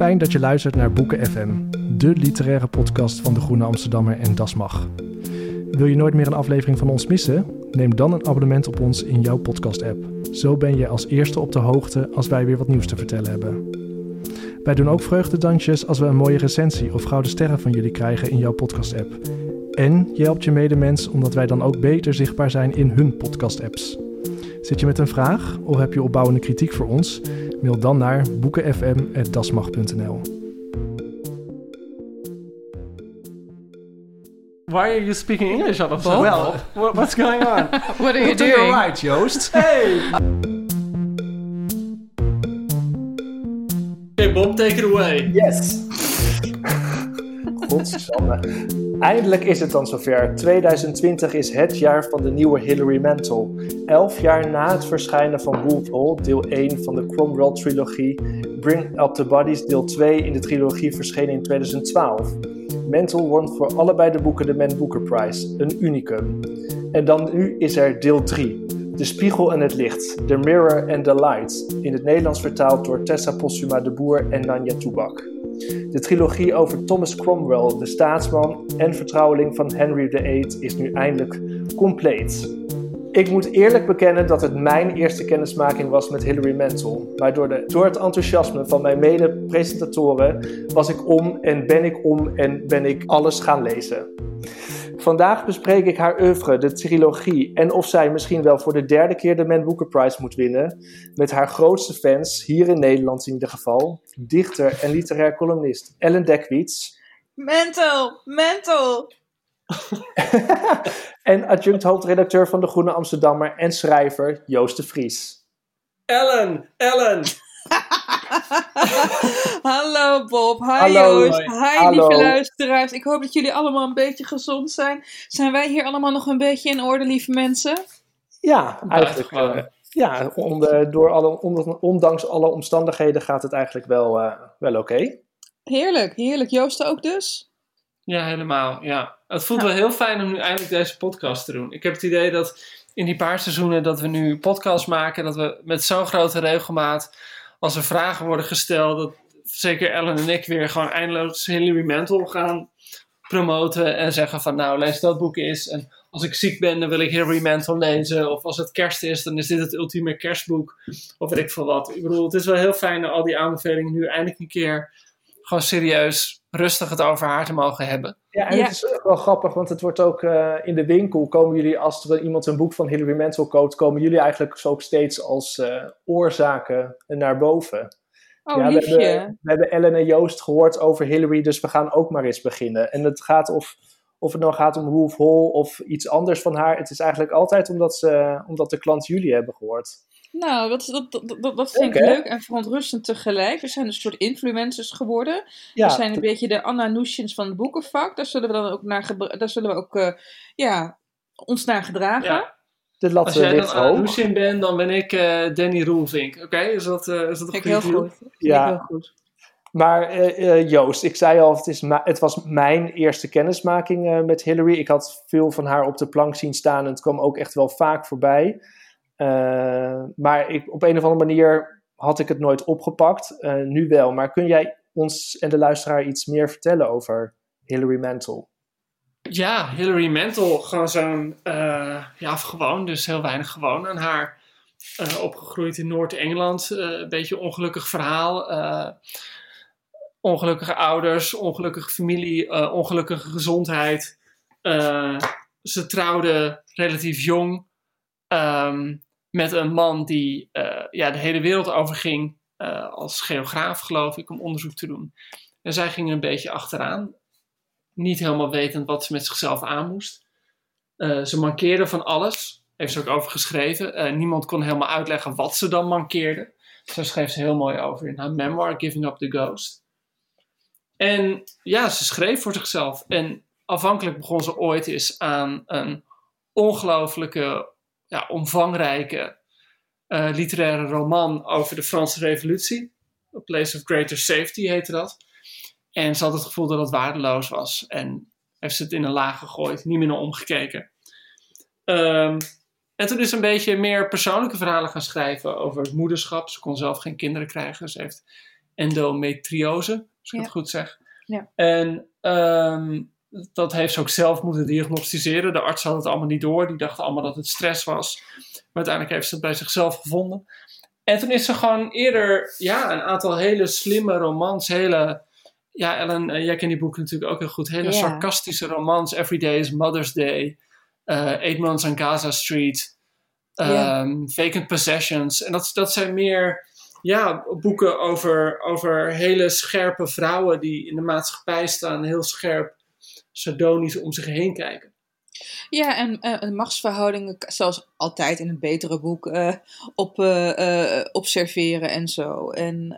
Fijn dat je luistert naar Boeken FM, de literaire podcast van de Groene Amsterdammer en Das Mag. Wil je nooit meer een aflevering van ons missen? Neem dan een abonnement op ons in jouw podcast-app. Zo ben je als eerste op de hoogte als wij weer wat nieuws te vertellen hebben. Wij doen ook vreugdedansjes als we een mooie recensie of gouden sterren van jullie krijgen in jouw podcast-app. En je helpt je medemens omdat wij dan ook beter zichtbaar zijn in hun podcast-apps. Zit je met een vraag of heb je opbouwende kritiek voor ons? Mail dan naar boekenfm.dasmag.nl. Why are you speaking English all of a Bob? sudden? Well, wha- what's going on? What are you You're doing doing? right, Joost. hey! Okay, Bob, take it away. Yes. Eindelijk is het dan zover. 2020 is het jaar van de nieuwe Hilary Mantel. Elf jaar na het verschijnen van Wolf Hall, deel 1 van de Cromwell-trilogie, Bring Up the Bodies, deel 2 in de trilogie verschenen in 2012. Mantel won voor allebei de boeken de Man Booker Prize, een unicum. En dan nu is er deel 3. De Spiegel en het Licht, The Mirror and the Light, in het Nederlands vertaald door Tessa Postuma de Boer en Nanja Toebak. De trilogie over Thomas Cromwell, de staatsman en vertrouweling van Henry VIII, is nu eindelijk compleet. Ik moet eerlijk bekennen dat het mijn eerste kennismaking was met Hilary Mantel. Maar door, de, door het enthousiasme van mijn mede-presentatoren was ik om en ben ik om en ben ik alles gaan lezen. Vandaag bespreek ik haar oeuvre, de trilogie, en of zij misschien wel voor de derde keer de Man Booker Prize moet winnen, met haar grootste fans, hier in Nederland in ieder geval, dichter en literair columnist Ellen Dekwits Mental, mental. en adjunct hoofdredacteur van De Groene Amsterdammer en schrijver Joost de Vries. Ellen, Ellen. Hallo Bob, hi Hallo. Joost, hi Hallo. lieve luisteraars. Ik hoop dat jullie allemaal een beetje gezond zijn. Zijn wij hier allemaal nog een beetje in orde, lieve mensen? Ja, eigenlijk. Eh, ja, onder, door alle, onder- ondanks alle omstandigheden gaat het eigenlijk wel, eh, wel oké. Heerlijk, heerlijk. Joost ook dus? Ja, helemaal. Ja. Het voelt wel heel fijn om nu eindelijk deze podcast te doen. Ik heb het idee dat in die paar seizoenen dat we nu podcasts maken, dat we met zo'n grote regelmaat, als er vragen worden gesteld, dat zeker Ellen en ik weer gewoon eindeloos Hilary Mantel gaan promoten en zeggen van nou, lees dat boek eens. En als ik ziek ben, dan wil ik Hilary Mantel lezen. Of als het kerst is, dan is dit het ultieme kerstboek. Of weet ik veel wat. Ik bedoel, het is wel heel fijn al die aanbevelingen nu eindelijk een keer gewoon serieus rustig het over haar te mogen hebben. Ja, en Ja. het is ook wel grappig, want het wordt ook eh, in de winkel, komen jullie, als er iemand een boek van Hilary Mantel koopt, komen jullie eigenlijk zo ook steeds als eh, oorzaken naar boven. Oh, Ja, we liefje. hebben, we hebben Ellen en Joost gehoord over Hillary, dus we gaan ook maar eens beginnen. En het gaat of, of het nou gaat om Wolf Hall of iets anders van haar. Het is eigenlijk altijd omdat, ze, omdat de klanten jullie hebben gehoord. Nou, dat, dat, dat, dat, dat vind ik leuk en verontrustend tegelijk. We zijn een soort influencers geworden. Ja, we zijn een beetje de Anna Nusjins van het boekenvak. Daar zullen we dan ook naar, daar zullen we ook, eh, ja, ons naar gedragen. Ja. de lat Als jij dan. Anushin bent, dan ben ik eh, Danny Roelvink. Oké, is dat, eh, is dat een heel goed. Vind Ja. heel goed. Maar eh, eh, Joost, ik zei al, het, is ma- het was mijn eerste kennismaking eh, met Hillary. Ik had veel van haar op de plank zien staan en het kwam ook echt wel vaak voorbij. Eh, maar ik, op een of andere manier had ik het nooit opgepakt. Eh, nu wel. Maar kun jij ons en de luisteraar iets meer vertellen over Hillary Mantel? Ja, Hilary Mantel, gewoon zo'n, eh, ja, gewoon, dus heel weinig gewoon aan haar. opgegroeid in Noord-Engeland, een beetje ongelukkig verhaal. ongelukkige ouders, ongelukkige familie, ongelukkige gezondheid. Ze trouwde relatief jong ehm, met een man die eh, ja, de hele wereld overging eh, als geograaf, geloof ik, om onderzoek te doen. En zij ging een beetje achteraan niet helemaal wetend wat ze met zichzelf aan moest. Eh, ze mankeerde van alles. heeft ze ook over geschreven. Niemand kon helemaal uitleggen wat ze dan mankeerde. Daar schreef ze heel mooi over in haar memoir, Giving Up the Ghost. En ja, ze schreef voor zichzelf. En afhankelijk begon ze ooit eens aan een ongelooflijke, ja, omvangrijke uh, literaire roman over de Franse Revolutie. A Place of Greater Safety heette dat. En ze had het gevoel dat het waardeloos was. En heeft ze het in een laag gegooid, niet meer naar omgekeken. Um, en toen is ze een beetje meer persoonlijke verhalen gaan schrijven over het moederschap. Ze kon zelf geen kinderen krijgen. Ze heeft endometriose, als ik Ja. het goed zeg. Ja. En ehm, dat heeft ze ook zelf moeten diagnosticeren. De arts had het allemaal niet door. Die dachten allemaal dat het stress was. Maar uiteindelijk heeft ze het bij zichzelf gevonden. En toen is ze gewoon eerder ja, een aantal hele slimme romans, hele... Ja, Ellen, eh, jij kent die boeken natuurlijk ook heel goed. Hele sarcastische romans. Every Day is Mother's Day. eh Eight Months on Gaza Street. Ehm, Vacant Possessions. En dat, dat zijn meer ja, boeken over, over hele scherpe vrouwen die in de maatschappij staan. Heel scherp, sardonisch om zich heen kijken. Ja, en eh, machtsverhoudingen, zoals altijd in een betere boek, eh, op, eh, observeren en zo. En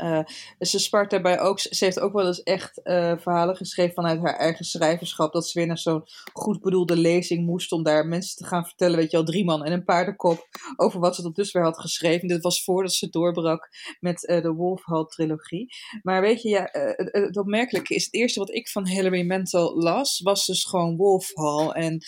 ze spart daarbij ook, ze heeft ook wel eens echt verhalen geschreven vanuit haar eigen schrijverschap. Dat ze weer naar zo'n goed bedoelde lezing moest om daar mensen te gaan vertellen, weet je wel, drie man en een paardenkop, over wat ze tot dusver had geschreven. Dit was voordat ze doorbrak met de Wolf Hall trilogie. Maar weet je, ja, het, opmerkelijke is, het eerste wat ik van Hilary Mantel las, was dus gewoon Wolf Hall. En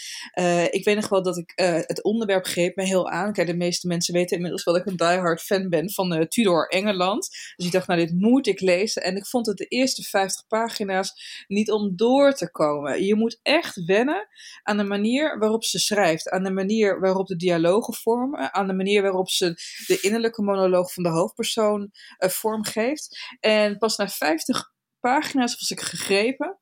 eh, ik weet nog wel dat ik eh, het onderwerp greep me heel aan. Kijk, de meeste mensen weten inmiddels wel dat ik een diehard fan ben van eh, Tudor Engeland. Dus ik dacht, nou, dit moet ik lezen. En ik vond het de eerste 50 pagina's niet om door te komen. Je moet echt wennen aan de manier waarop ze schrijft. Aan de manier waarop de dialogen vormen. Aan de manier waarop ze de innerlijke monoloog van de hoofdpersoon vormgeeft. En pas na 50 pagina's was ik gegrepen.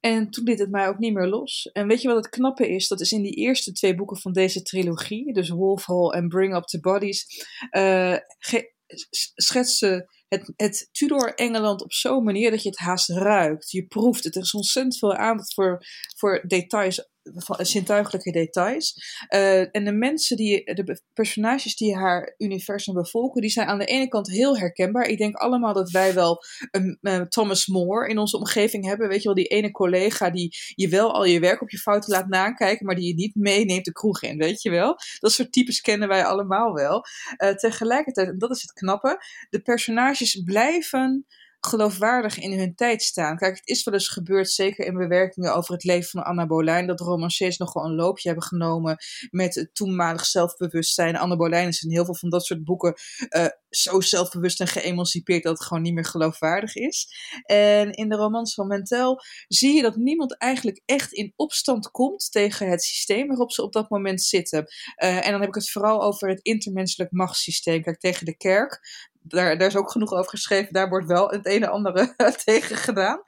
En toen liet het mij ook niet meer los. En weet je wat het knappe is? Dat is in die eerste twee boeken van deze trilogie, dus Wolf Hall en Bring Up the Bodies, eh, ge- s- schetst ze het, het Tudor Engeland op zo'n manier dat je het haast ruikt. Je proeft het. Er is ontzettend veel aandacht voor, voor details, zintuigelijke details. Eh, en de mensen die, de personages die haar universum bevolken, die zijn aan de ene kant heel herkenbaar. Ik denk allemaal dat wij wel een eh, Thomas More in onze omgeving hebben. Weet je wel, die ene collega die je wel al je werk op je fouten laat nakijken, maar die je niet meeneemt de kroeg in, weet je wel. Dat soort types kennen wij allemaal wel. Eh, tegelijkertijd, en dat is het knappe, de personages blijven geloofwaardig in hun tijd staan. Kijk, het is wel eens gebeurd, zeker in bewerkingen over het leven van Anna Boleyn, dat romanciers nog wel een loopje hebben genomen met het toenmalig zelfbewustzijn. Anna Boleyn is in heel veel van dat soort boeken eh, zo zelfbewust en geëmancipeerd dat het gewoon niet meer geloofwaardig is. En in de romans van Mentel zie je dat niemand eigenlijk echt in opstand komt tegen het systeem waarop ze op dat moment zitten. Eh, en dan heb ik het vooral over het intermenselijk machtssysteem. Kijk, tegen de kerk, daar, daar is ook genoeg over geschreven. Daar wordt wel het een en ander tegen gedaan.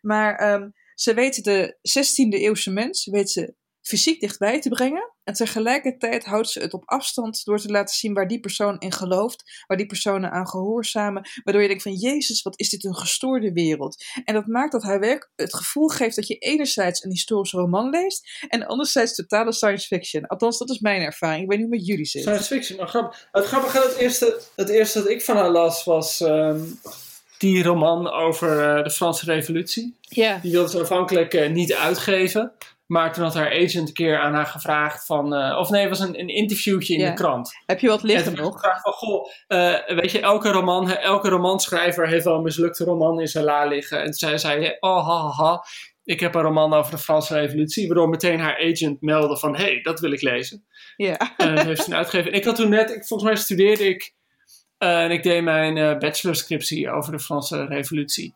Maar ehm, ze weten de 16e eeuwse mens, weet ze fysiek dichtbij te brengen. En tegelijkertijd houdt ze het op afstand door te laten zien waar die persoon in gelooft, waar die personen aan gehoorzamen, waardoor je denkt van Jezus, wat is dit een gestoorde wereld. En dat maakt dat haar werk het gevoel geeft dat je enerzijds een historische roman leest en anderzijds totale science fiction. Althans, dat is mijn ervaring. Ik weet niet hoe het met jullie zit. Science fiction, nou grappig. Het grappige, het eerste, het eerste dat ik van haar las was ehm, die roman over eh, de Franse revolutie. Ja. Die wilde ze aanvankelijk eh, niet uitgeven. Maar toen had haar agent een keer aan haar gevraagd van... eh, of nee, het was een, een interviewtje in Ja. de krant. Heb je wat En liggen nog? gevraagd van, goh, eh, weet je, elke, roman, elke romanschrijver heeft wel een mislukte roman in zijn la liggen. En toen zei oh, ha, ha, ha, ik heb een roman over de Franse revolutie. Waardoor meteen haar agent meldde van, hé, hey, dat wil ik lezen. Ja. En dat heeft ze uitgegeven. En ik had toen net, ik, volgens mij studeerde ik eh, en ik deed mijn bachelorscriptie over de Franse revolutie.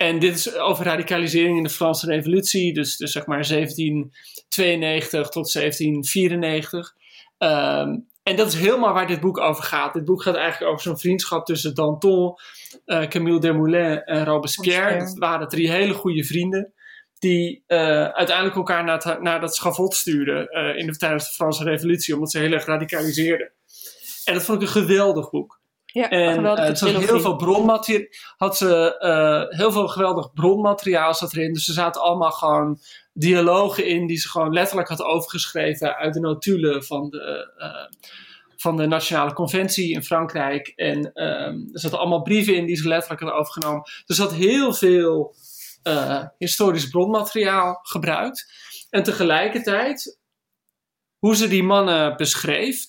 En dit is over radicalisering in de Franse revolutie, dus, dus zeg maar 1792 tot 1794. Ehm, en dat is helemaal waar dit boek over gaat. Dit boek gaat eigenlijk over zo'n vriendschap tussen Danton, eh, Camille Desmoulins en Robespierre. Dat waren drie hele goede vrienden die eh, uiteindelijk elkaar naar, het, naar dat schavot stuurden eh, in de, tijdens de Franse revolutie, omdat ze heel erg radicaliseerden. En dat vond ik een geweldig boek. Ja, En eh, ze had trilogie. heel veel bronmateriaal. Had ze eh, heel veel geweldig bronmateriaal zat erin. Dus er zaten allemaal gewoon dialogen in die ze gewoon letterlijk had overgeschreven uit de notulen van de, eh, van de Nationale Conventie in Frankrijk. En ehm, er zaten allemaal brieven in die ze letterlijk had overgenomen. Dus ze had heel veel historisch bronmateriaal gebruikt. En tegelijkertijd, hoe ze die mannen beschreef,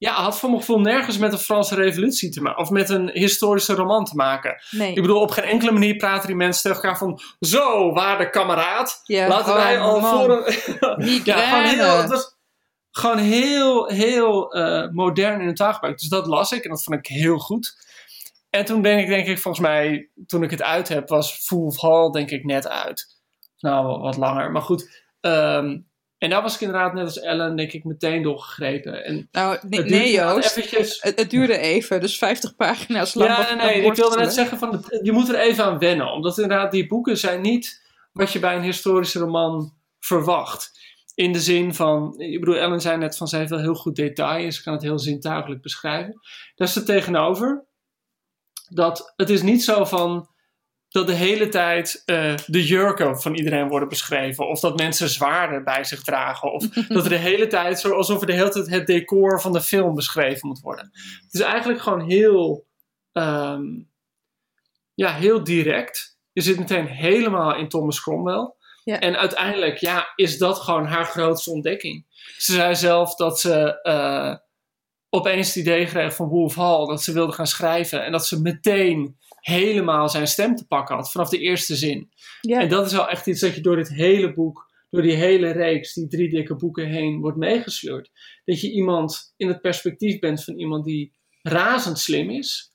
ja, had voor mijn gevoel nergens met de Franse Revolutie te maken. Of met een historische roman te maken. Nee. Ik bedoel, op geen enkele manier praten die mensen tegen elkaar van... Zo, waarde kameraad. Ja, Laten wij al man. voor een... ja, gewoon heel... Gewoon heel, heel eh, modern in het taalgebruik. Dus dat las ik en dat vond ik heel goed. En toen denk ik, denk ik, volgens mij... Toen ik het uit heb, was Full of Hall denk ik net uit. Nou, wat langer. Maar goed... ehm, en daar was ik inderdaad net als Ellen, denk ik, meteen doorgegrepen. En Nou, nee, het Joost. eventjes- Het, het duurde even, dus 50 pagina's lang. Ja, nee, nee. Ik wilde net zeggen, van het- je moet er even aan wennen. Omdat inderdaad die boeken zijn niet wat je bij een historische roman verwacht. In de zin van, ik bedoel, Ellen zei net van, ze heeft wel heel goed detail en ze kan het heel zintuigelijk beschrijven. Daar is er tegenover dat het is niet zo van dat de hele tijd eh, de jurken van iedereen worden beschreven. Of dat mensen zwaarden bij zich dragen. Of dat er de hele tijd, zo, alsof er de hele tijd het decor van de film beschreven moet worden. Het is eigenlijk gewoon heel, ehm, ja, heel direct. Je zit meteen helemaal in Thomas Cromwell. Ja. En uiteindelijk, ja, is dat gewoon haar grootste ontdekking. Ze zei zelf dat ze eh, opeens het idee kreeg van Wolf Hall dat ze wilde gaan schrijven. En dat ze meteen helemaal zijn stem te pakken had vanaf de eerste zin. Ja. En dat is wel echt iets dat je door dit hele boek, door die hele reeks, die drie dikke boeken heen, wordt meegesleurd. Dat je iemand in het perspectief bent van iemand die razend slim is,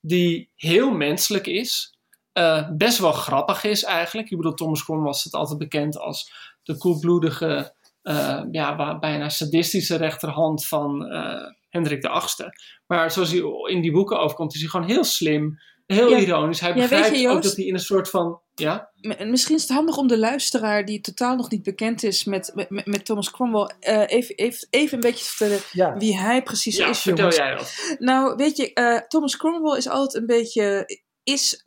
die heel menselijk is, eh, best wel grappig is eigenlijk. Ik bedoel, Thomas Cromwell was het altijd bekend als de koelbloedige, eh, ja, bijna sadistische rechterhand van eh, Hendrik de VIII. Maar zoals hij in die boeken overkomt, is hij gewoon heel slim, heel Ja. ironisch. Hij Ja, weet je, begrijpt ook dat hij in een soort van, ja... Misschien is het handig om de luisteraar die totaal nog niet bekend is met, met, met Thomas Cromwell eh, even, even, even een beetje te vertellen Ja, wie hij precies Ja, is, vertel jongens. jij dat. Nou, weet je, eh, Thomas Cromwell is altijd een beetje. Is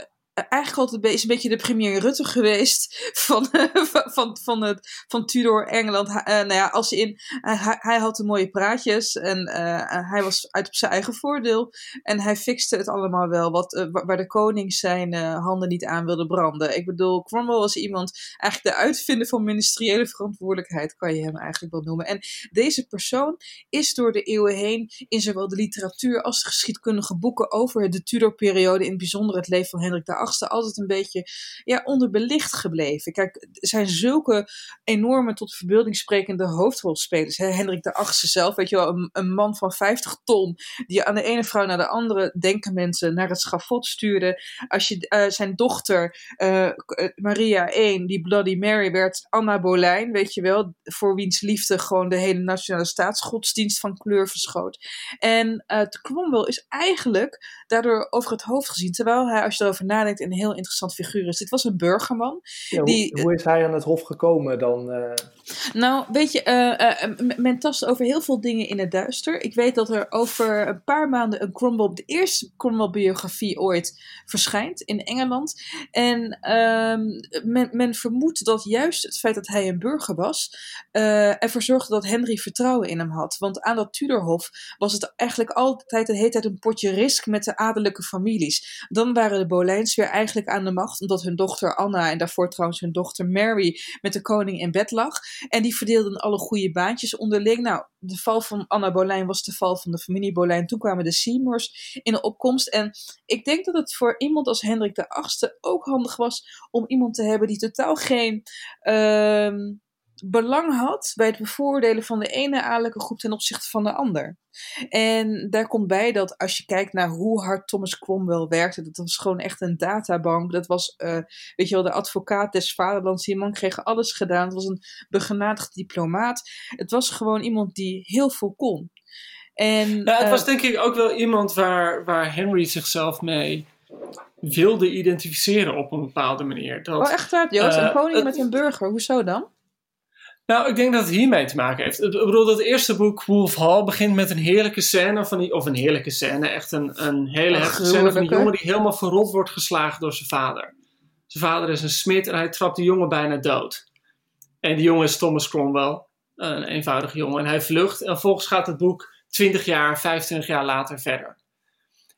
eigenlijk altijd een beetje, de premier Rutte geweest van, van, van, het, van Tudor Engeland. Eh, nou ja, als in, eh, hij, had de mooie praatjes en eh, hij was uit op zijn eigen voordeel. En hij fixte het allemaal wel, wat, wa- waar de koning zijn handen niet aan wilde branden. Ik bedoel, Cromwell was iemand, eigenlijk de uitvinder van ministeriële verantwoordelijkheid, kan je hem eigenlijk wel noemen. En deze persoon is door de eeuwen heen in zowel de literatuur als de geschiedkundige boeken over de Tudor-periode, in het bijzonder het leven van Hendrik VIII, altijd een beetje ja, onderbelicht gebleven. Kijk, er zijn zulke enorme tot de verbeelding sprekende hoofdrolspelers. Hè? Hendrik VIII zelf, weet je wel, een, man van 50 ton, die aan de ene vrouw naar de andere, denken mensen, naar het schafot stuurde. Als je eh, zijn dochter, eh, eh, Maria I, die Bloody Mary, werd Anna Boleyn, weet je wel, voor wiens liefde gewoon de hele nationale staatsgodsdienst van kleur verschoot. En uh, Cromwell is eigenlijk daardoor over het hoofd gezien, terwijl hij, als je erover nadenkt, een heel interessant figuur is. Dit was een burgerman. Ja, die- hoe is hij aan het hof gekomen dan? eh? Nou, weet je, eh, eh, men tast over heel veel dingen in het duister. Ik weet dat er over een paar maanden een Cromwell, de eerste Cromwell-biografie ooit verschijnt in Engeland. En ehm, men, men vermoedt dat juist het feit dat hij een burger was, ervoor zorgde dat Henry vertrouwen in hem had. Want aan dat Tudorhof was het eigenlijk altijd de hele tijd een potje risk met de adellijke families. Dan waren de Boleyns eigenlijk aan de macht, omdat hun dochter Anna en daarvoor trouwens hun dochter Mary met de koning in bed lag. En die verdeelden alle goede baantjes onderling. Nou, de val van Anna Boleyn was de val van de familie Boleyn. Toen kwamen de Seymours in de opkomst. En ik denk dat het voor iemand als Hendrik VIII ook handig was om iemand te hebben die totaal geen ehm, belang had bij het bevoordelen van de ene adellijke groep ten opzichte van de ander. En daar komt bij dat als je kijkt naar hoe hard Thomas Cromwell werkte, dat was gewoon echt een databank. Dat was, eh, weet je wel, de advocaat des vaderlands. Die man kreeg alles gedaan. Het was een begenadigd diplomaat. Het was gewoon iemand die heel veel kon. En, Nou, het eh, was denk ik ook wel iemand waar, waar Henry zichzelf mee wilde identificeren op een bepaalde manier. Dat, Oh, echt waar, Joost? Eh, een koning met een burger, hoezo dan? Nou, ik denk dat het hiermee te maken heeft. Ik bedoel, dat eerste boek, Wolf Hall, begint met een heerlijke scène van die, of een heerlijke scène, echt een, een hele Een heftige scène van die gruwelijke. jongen die helemaal verrot wordt geslagen door zijn vader. Zijn vader is een smid en hij trapt die jongen bijna dood. En die jongen is Thomas Cromwell, een eenvoudige jongen, en hij vlucht. En vervolgens gaat het boek 20 jaar, 25 jaar later verder.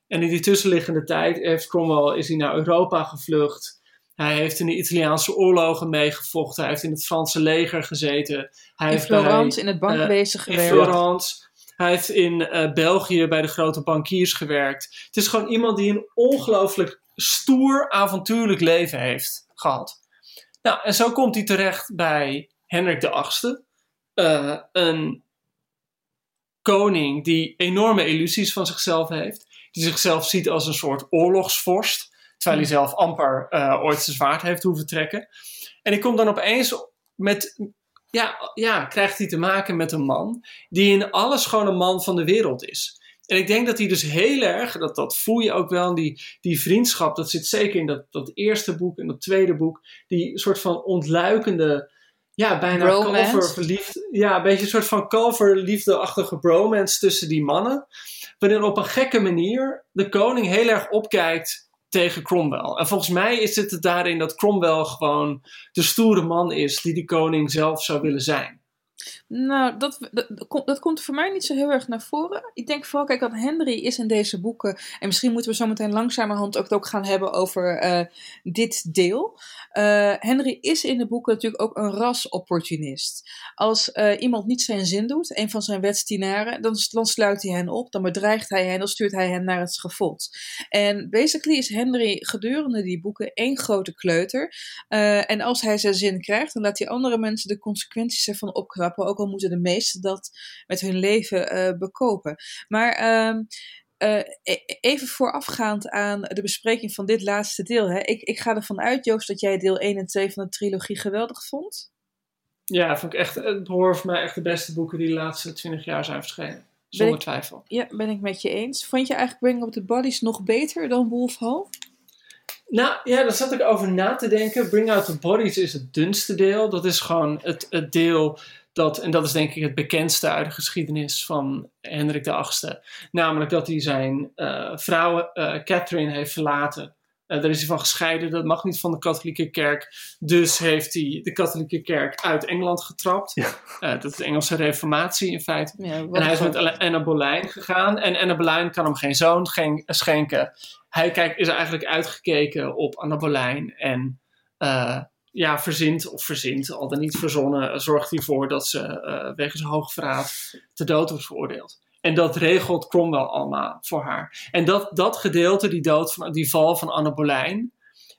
En in die tussenliggende tijd heeft Cromwell, is hij naar Europa gevlucht. Hij heeft in de Italiaanse oorlogen meegevochten. Hij heeft in het Franse leger gezeten. Hij In heeft bij- Florence in het bankwezen in gewerkt. Florence. Hij heeft in eh, België bij de grote bankiers gewerkt. Het is gewoon iemand die een ongelooflijk stoer, avontuurlijk leven heeft gehad. Nou, en zo komt hij terecht bij Hendrik de VIII. eh, een koning die enorme illusies van zichzelf heeft. Die zichzelf ziet als een soort oorlogsvorst. Terwijl hij zelf amper eh, ooit zijn zwaard heeft hoeven trekken. En ik kom dan opeens met... Ja, ja, krijgt hij te maken met een man die in alles gewoon een man van de wereld is. En ik denk dat hij dus heel erg, dat, dat voel je ook wel, die, die vriendschap, dat zit zeker in dat, dat eerste boek en dat tweede boek, die soort van ontluikende, ja, bijna kalververliefd, ja, een beetje een soort van kalverliefdeachtige bromance tussen die mannen, waarin op een gekke manier de koning heel erg opkijkt tegen Cromwell. En volgens mij is het daarin dat Cromwell gewoon de stoere man is die die koning zelf zou willen zijn. Nou, dat, dat, dat komt- voor mij niet zo heel erg naar voren. Ik denk vooral, kijk, dat Henry is in deze boeken. En misschien moeten we zo meteen langzamerhand ook, ook gaan hebben over eh, dit deel. Eh, Henry is in de boeken natuurlijk ook een rasopportunist. Als eh, iemand niet zijn zin doet, een van zijn wetsdienaren, dan, sluit hij hen op, dan bedreigt hij hen, dan stuurt hij hen naar het schavot. En basically is Henry gedurende die boeken één grote kleuter. En als hij zijn zin krijgt, dan laat hij andere mensen de consequenties ervan opknappen. Ook al moeten de meesten dat met hun leven eh, bekopen. Maar ehm, eh, e- even voorafgaand aan de bespreking van dit laatste deel. Hè. Ik, ik ga ervan uit, Joost, dat jij deel 1 en 2 van de trilogie geweldig vond. Ja, vond ik echt, het behoort voor mij echt de beste boeken die de laatste twintig jaar zijn verschenen. Zonder ik- twijfel. Ja, ben ik met je eens. Vond je eigenlijk Bring Up the Bodies nog beter dan Wolf Hall? Nou ja, daar zat ik over na te denken. Bring Out the Bodies is het dunste deel. Dat is gewoon het, het deel dat, en dat is denk ik het bekendste uit de geschiedenis van Hendrik VIII. Namelijk dat hij zijn eh, vrouw eh, Catherine heeft verlaten. Eh, daar is hij van gescheiden, dat mag niet van de katholieke kerk. Dus heeft hij de katholieke kerk uit Engeland getrapt. Ja. Eh, dat is de Engelse reformatie in feite. Ja, En hij is met Anna- Anna Boleyn gegaan. En Anna Boleyn kan hem geen zoon schen- schenken. Hij kijkt, is eigenlijk uitgekeken op Anna Boleyn. En eh, ja, verzint of verzint, al dan niet verzonnen, zorgt hij ervoor dat ze eh, wegens hoogverraad te dood wordt veroordeeld. En dat regelt Cromwell allemaal voor haar. En dat, dat gedeelte, die dood van die val van Anna Boleyn,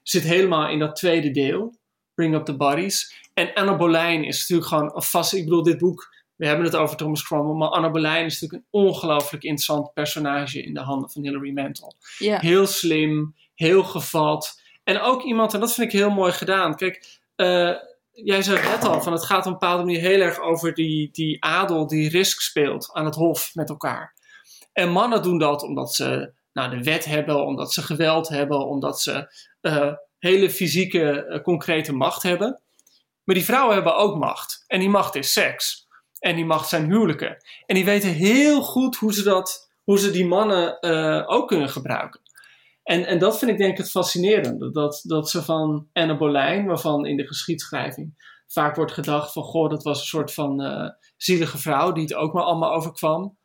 zit helemaal in dat tweede deel. Bring Up the Bodies. En Anna Boleyn is natuurlijk gewoon een vast... Ik bedoel, dit boek, we hebben het over Thomas Cromwell, maar Anna Boleyn is natuurlijk een ongelooflijk interessant personage in de handen van Hilary Mantel. Heel slim, heel gevat. En ook iemand, en dat vind ik heel mooi gedaan. Kijk, eh, jij zei net al, van het gaat op een bepaalde manier heel erg over die, die adel die risk speelt aan het hof met elkaar. En mannen doen dat omdat ze nou, de wet hebben, omdat ze geweld hebben, omdat ze eh, hele fysieke, eh, concrete macht hebben. Maar die vrouwen hebben ook macht. En die macht is seks. En die macht zijn huwelijken. En die weten heel goed hoe ze, dat, hoe ze die mannen ook kunnen gebruiken. En, en dat vind ik denk ik het fascinerende. Dat, dat ze van Anne Boleyn, waarvan in de geschiedschrijving vaak wordt gedacht van... Goh, dat was een soort van eh, zielige vrouw die het ook maar allemaal overkwam.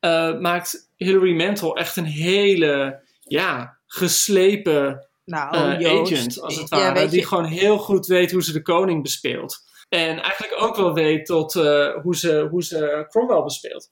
eh, maakt Hilary Mantel echt een hele, ja, geslepen Nou, eh, agent, als het ware. die gewoon heel goed weet hoe ze de koning bespeelt. En eigenlijk ook wel weet tot, hoe, ze, hoe ze Cromwell bespeelt.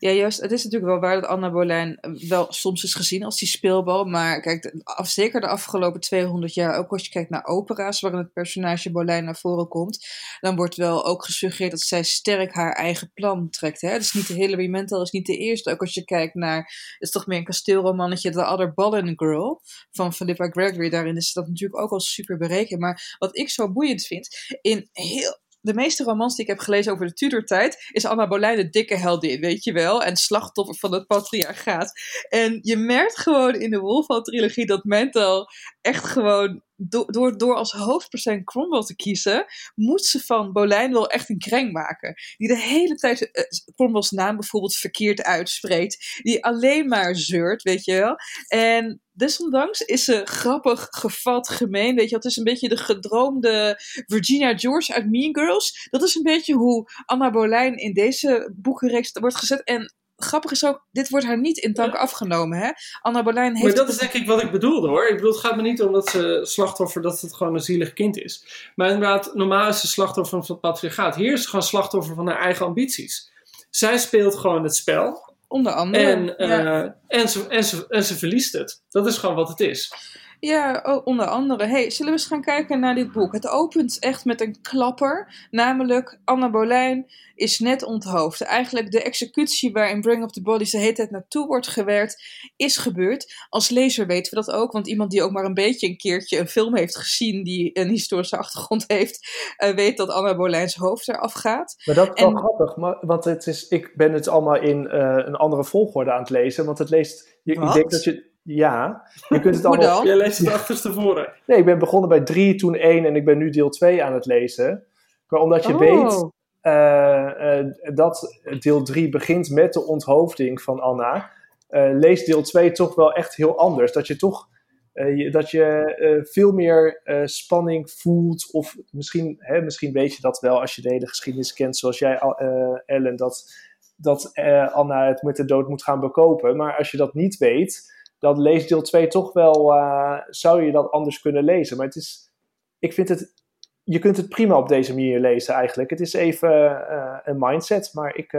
Ja, juist. Het is natuurlijk wel waar dat Anna Boleyn wel soms is gezien als die speelbal. Maar kijk, zeker de afgelopen 200 jaar, ook als je kijkt naar opera's waarin het personage Boleyn naar voren komt, dan wordt wel ook gesuggereerd dat zij sterk haar eigen plan trekt. Hè? Het is niet de Hilary Mantel, is niet de eerste. Ook als je kijkt naar, het is toch meer een kasteelromannetje, The Other Boleyn Girl van Philippa Gregory. Daarin is dat natuurlijk ook al super berekend. Maar wat ik zo boeiend vind, in heel de meeste romans die ik heb gelezen over de Tudor-tijd, is Anna Boleyn de dikke heldin, weet je wel? En slachtoffer van het patriarchaat. En je merkt gewoon in de Wolfhall-trilogie dat Mantel echt gewoon do- door, door als hoofdpersoon Cromwell te kiezen, moet ze van Bolijn wel echt een kreng maken. Die de hele tijd eh, Cromwell's naam bijvoorbeeld verkeerd uitspreekt. Die alleen maar zeurt, weet je wel. En desondanks is ze grappig, gevat, gemeen. Weet je, het is een beetje de gedroomde Virginia George uit Mean Girls. Dat is een beetje hoe Anna Bolijn in deze boekenreeks wordt gezet. En grappig is ook, dit wordt haar niet in dank afgenomen. Hè? Anna Bolijn heeft... Maar dat is denk ik wat ik bedoelde hoor. Ik bedoel, het gaat me niet om dat ze slachtoffer, dat het gewoon een zielig kind is. Maar inderdaad, normaal is ze slachtoffer van het patriarchaat. Hier is ze gewoon slachtoffer van haar eigen ambities. Zij speelt gewoon het spel. Onder andere. En, eh, ja. en, ze, en, ze, en ze verliest het. Dat is gewoon wat het is. Ja, oh, onder andere. Hey, zullen we eens gaan kijken naar dit boek? Het opent echt met een klapper. Namelijk, Anna Bolijn is net onthoofd. Eigenlijk de executie waarin Bring Up the Bodies de hele tijd naartoe wordt gewerkt, is gebeurd. Als lezer weten we dat ook, want iemand die ook maar een beetje een keertje een film heeft gezien die een historische achtergrond heeft, eh, weet dat Anna Bolijns hoofd eraf gaat. Maar dat is wel grappig, maar, want het is, ik ben het allemaal in eh, een andere volgorde aan het lezen. Want het leest. Je, ik denk dat je. Ja, je kunt het Hoe allemaal. dan? Jij leest het achterstevoren. Nee, ik ben begonnen bij 3, toen 1 en ik ben nu deel 2 aan het lezen. Maar omdat je Oh. weet eh, eh, dat deel 3 begint met de onthoofding van Anna, eh, leest deel 2 toch wel echt heel anders. Dat je toch eh, je- dat je eh, veel meer eh, spanning voelt. Of misschien, hè, misschien weet je dat wel als je de hele geschiedenis kent, zoals jij, eh, Ellen, dat, dat eh, Anna het met de dood moet gaan bekopen. Maar als je dat niet weet, dan leest deel 2 toch wel, eh, zou je dat anders kunnen lezen. Maar het is, ik vind het, je kunt het prima op deze manier lezen eigenlijk. Het is even eh, een mindset, maar ik,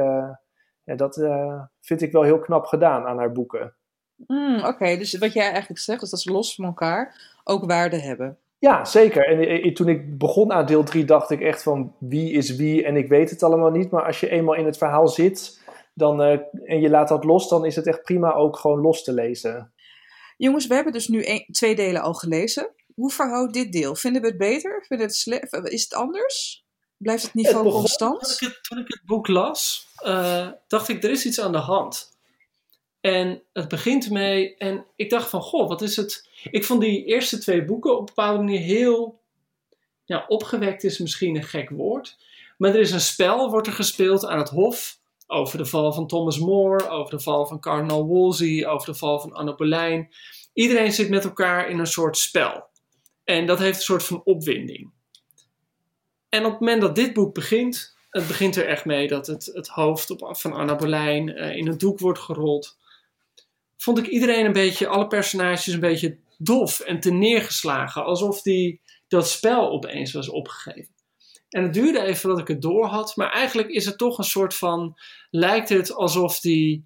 ja, dat eh, vind ik wel heel knap gedaan aan haar boeken. Hmm, Oké, dus wat jij eigenlijk zegt, is dat ze los van elkaar ook waarde hebben. Ja, zeker. En eh, toen ik begon aan deel 3 dacht ik echt van wie is wie en ik weet het allemaal niet. Maar als je eenmaal in het verhaal zit dan, eh, en je laat dat los, dan is het echt prima ook gewoon los te lezen. Jongens, we hebben dus nu een- twee delen al gelezen. Hoe verhoudt dit deel? Vinden we het beter? Vinden we het Is het anders? Blijft het niveau begon- constant? Toen ik, het, toen ik het boek las, eh, dacht ik, er is iets aan de hand. En het begint mee, en ik dacht van, goh, wat is het? Ik vond die eerste twee boeken op een bepaalde manier heel, ja, opgewekt is misschien een gek woord. Maar er is een spel, wordt er gespeeld aan het hof, over de val van Thomas More, over de val van Cardinal Wolsey, over de val van Anne Boleyn. Iedereen zit met elkaar in een soort spel. En dat heeft een soort van opwinding. En op het moment dat dit boek begint, het begint er echt mee dat het, het hoofd op, van Anna Boleyn eh, in een doek wordt gerold. Vond ik iedereen een beetje, alle personages een beetje dof en te neergeslagen. Alsof die dat spel opeens was opgegeven. En het duurde even dat ik het door had. Maar eigenlijk is het toch een soort van, lijkt het alsof die,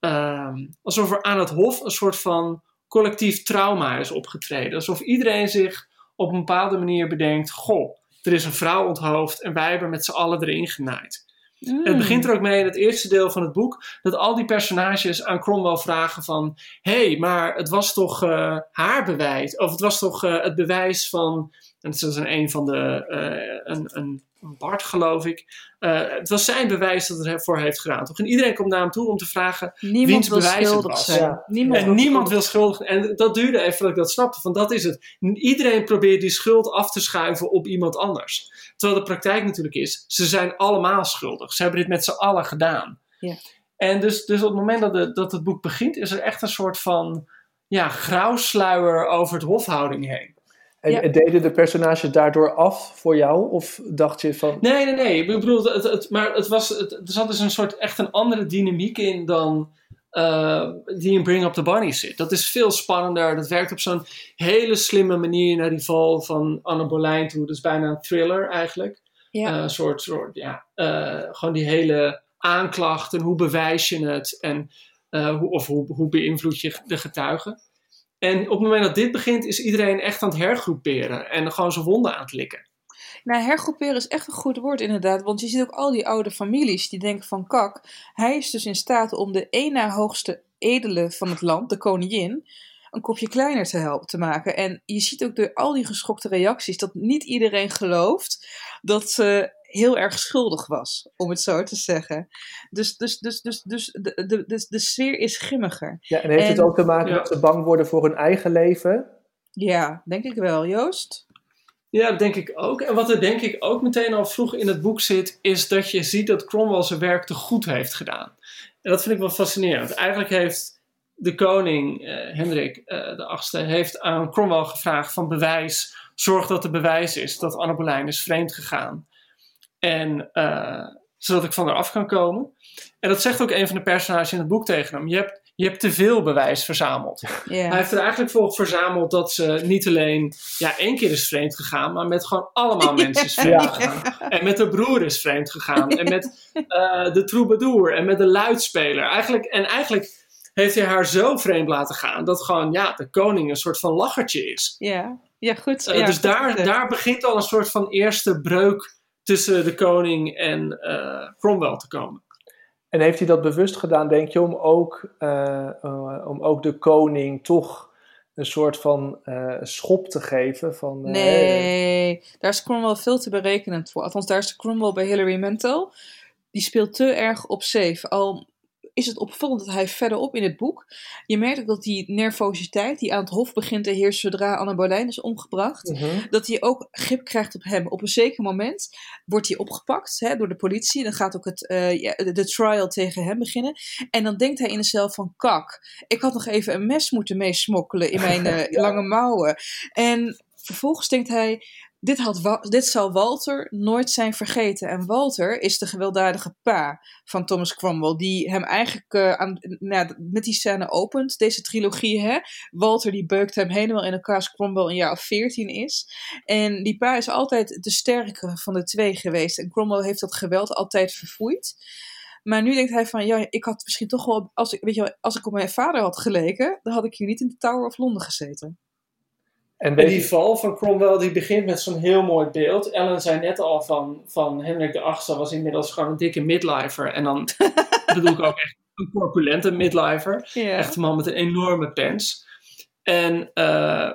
ehm, alsof er aan het hof een soort van collectief trauma is opgetreden. Alsof iedereen zich op een bepaalde manier bedenkt, goh, er is een vrouw onthoofd en wij hebben met z'n allen erin genaaid. Hmm. Het begint er ook mee in het eerste deel van het boek dat al die personages aan Cromwell vragen van hé, hey, maar het was toch eh, haar bewijs of het was toch eh, het bewijs van en dat is een, een van de eh, een, een, een Bart geloof ik Eh, het was zijn bewijs dat het ervoor heeft gedaan toch en iedereen komt naar hem toe om te vragen Niemand wiens wil bewijs het schuldig was. zijn. Niemand en niemand wil schuldig. En dat duurde even dat ik dat snapte. Van dat is het. Iedereen probeert die schuld af te schuiven op iemand anders. Terwijl de praktijk natuurlijk is, ze zijn allemaal schuldig. Ze hebben dit met z'n allen gedaan. Ja. En dus, dus op het moment dat, de, dat het boek begint, is er echt een soort van ja, grauwsluier over het hofhouding heen. En, Ja. en deden de personages daardoor af voor jou? Of dacht je van... Nee, nee, nee. Ik bedoel, het, het, maar het was, het, er zat dus een soort echt een andere dynamiek in dan eh, die in Bring Up the Bunny zit. Dat is veel spannender. Dat werkt op zo'n hele slimme manier naar die val van Anne Boleyn toe. Dat is bijna een thriller eigenlijk. Ja. Eh, een soort, soort ja, eh, gewoon die hele aanklacht en hoe bewijs je het en eh, hoe, of hoe, hoe beïnvloed je de getuigen. En op het moment dat dit begint, is iedereen echt aan het hergroeperen en gewoon zijn wonden aan het likken. Nou, hergroeperen is echt een goed woord inderdaad. Want je ziet ook al die oude families die denken van kak. Hij is dus in staat om de één na hoogste edele van het land, de koningin, een kopje kleiner te helpen te maken. En je ziet ook door al die geschokte reacties dat niet iedereen gelooft dat ze heel erg schuldig was, om het zo te zeggen. Dus, dus, dus, dus, dus de, de, de, de sfeer is grimmiger. Ja, en heeft het ook te maken Ja. dat ze bang worden voor hun eigen leven? Ja, denk ik wel. Joost? Ja, dat denk ik ook. En wat er denk ik ook meteen al vroeg in het boek zit, is dat je ziet dat Cromwell zijn werk te goed heeft gedaan. En dat vind ik wel fascinerend. Eigenlijk heeft de koning, eh, Hendrik eh, de Achtste, heeft aan Cromwell gevraagd van bewijs, zorg dat er bewijs is dat Anne Boleyn is vreemd gegaan. En eh, zodat ik van haar af kan komen. En dat zegt ook een van de personages in het boek tegen hem. Je hebt, je hebt te veel bewijs verzameld. Hij heeft er eigenlijk voor verzameld dat ze niet alleen ja, één keer is vreemd gegaan, maar met gewoon allemaal mensen is vreemd gegaan. En met de broer is vreemd gegaan. En met eh, de troubadour en met de luidspeler. Eigenlijk, en eigenlijk heeft hij haar zo vreemd laten gaan dat gewoon ja, de koning een soort van lachertje is. Ja, ja goed. Eh, ja, dus goed daar, daar begint al een soort van eerste breuk tussen de koning en eh, Cromwell te komen. En heeft hij dat bewust gedaan, denk je, om ook, eh, eh, om ook de koning toch een soort van eh, schop te geven? Van, eh, Nee, daar is Cromwell veel te berekenend voor. Althans, daar is Cromwell bij Hilary Mantel. Die speelt te erg op safe. Al is het opvallend dat hij verderop in het boek... Je merkt ook dat die nervositeit die aan het hof begint te heersen... zodra Anne Boleyn is omgebracht... mhm. dat hij ook grip krijgt op hem. Op een zeker moment wordt hij opgepakt hè, door de politie. Dan gaat ook het, eh, ja, de, de trial tegen hem beginnen. En dan denkt hij in zichzelf van... Kak, ik had nog even een mes moeten meesmokkelen in mijn eh, Ja. lange mouwen. En vervolgens denkt hij... Dit, had dit zal Walter nooit zijn vergeten. En Walter is de gewelddadige pa van Thomas Cromwell. Die hem eigenlijk eh, aan, nou, met die scène opent, deze trilogie. Hè? Walter die beukt hem helemaal in elkaar als Cromwell een jaar of veertien is. En die pa is altijd de sterkere van de twee geweest. En Cromwell heeft dat geweld altijd verfoeid. Maar nu denkt hij van, ja, ik had misschien toch wel, als ik, weet je als ik op mijn vader had geleken, dan had ik hier niet in de Tower of Londen gezeten. En die val van Cromwell die begint met zo'n heel mooi beeld. Ellen zei net al van, van Hendrik de Achtste was inmiddels gewoon een dikke midlifer. En dan bedoel ik ook echt een corpulente midlifer. Echt een man met een enorme pens. En eh,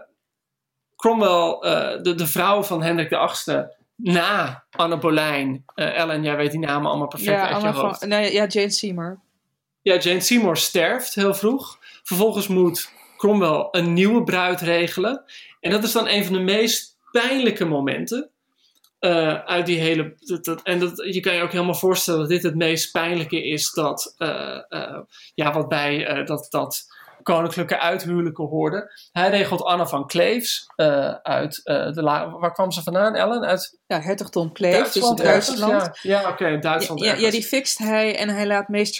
Cromwell, eh, de, de vrouw van Hendrik de Achtste, na Anne Boleyn. eh, Ellen, jij weet die namen allemaal perfect Ja, uit je hoofd. van, nee, ja, Jane Seymour. Ja, Jane Seymour sterft heel vroeg. Vervolgens moet Cromwell een nieuwe bruid regelen. En dat is dan een van de meest pijnlijke momenten. eh, uit die hele. Dat, en dat, je kan je ook helemaal voorstellen dat dit het meest pijnlijke is. Dat, eh, eh, ja, wat bij dat, dat koninklijke uithuwelijken hoorde. Hij regelt Anne van Kleefs eh, uit. eh, de la- waar kwam ze vandaan, Ellen? Uit Ja, hertogdom Kleef, dus Duitsland. Duitsland. ergens? Ja, ja oké, Duitsland. Ja, ja, die fixt hij en hij laat meester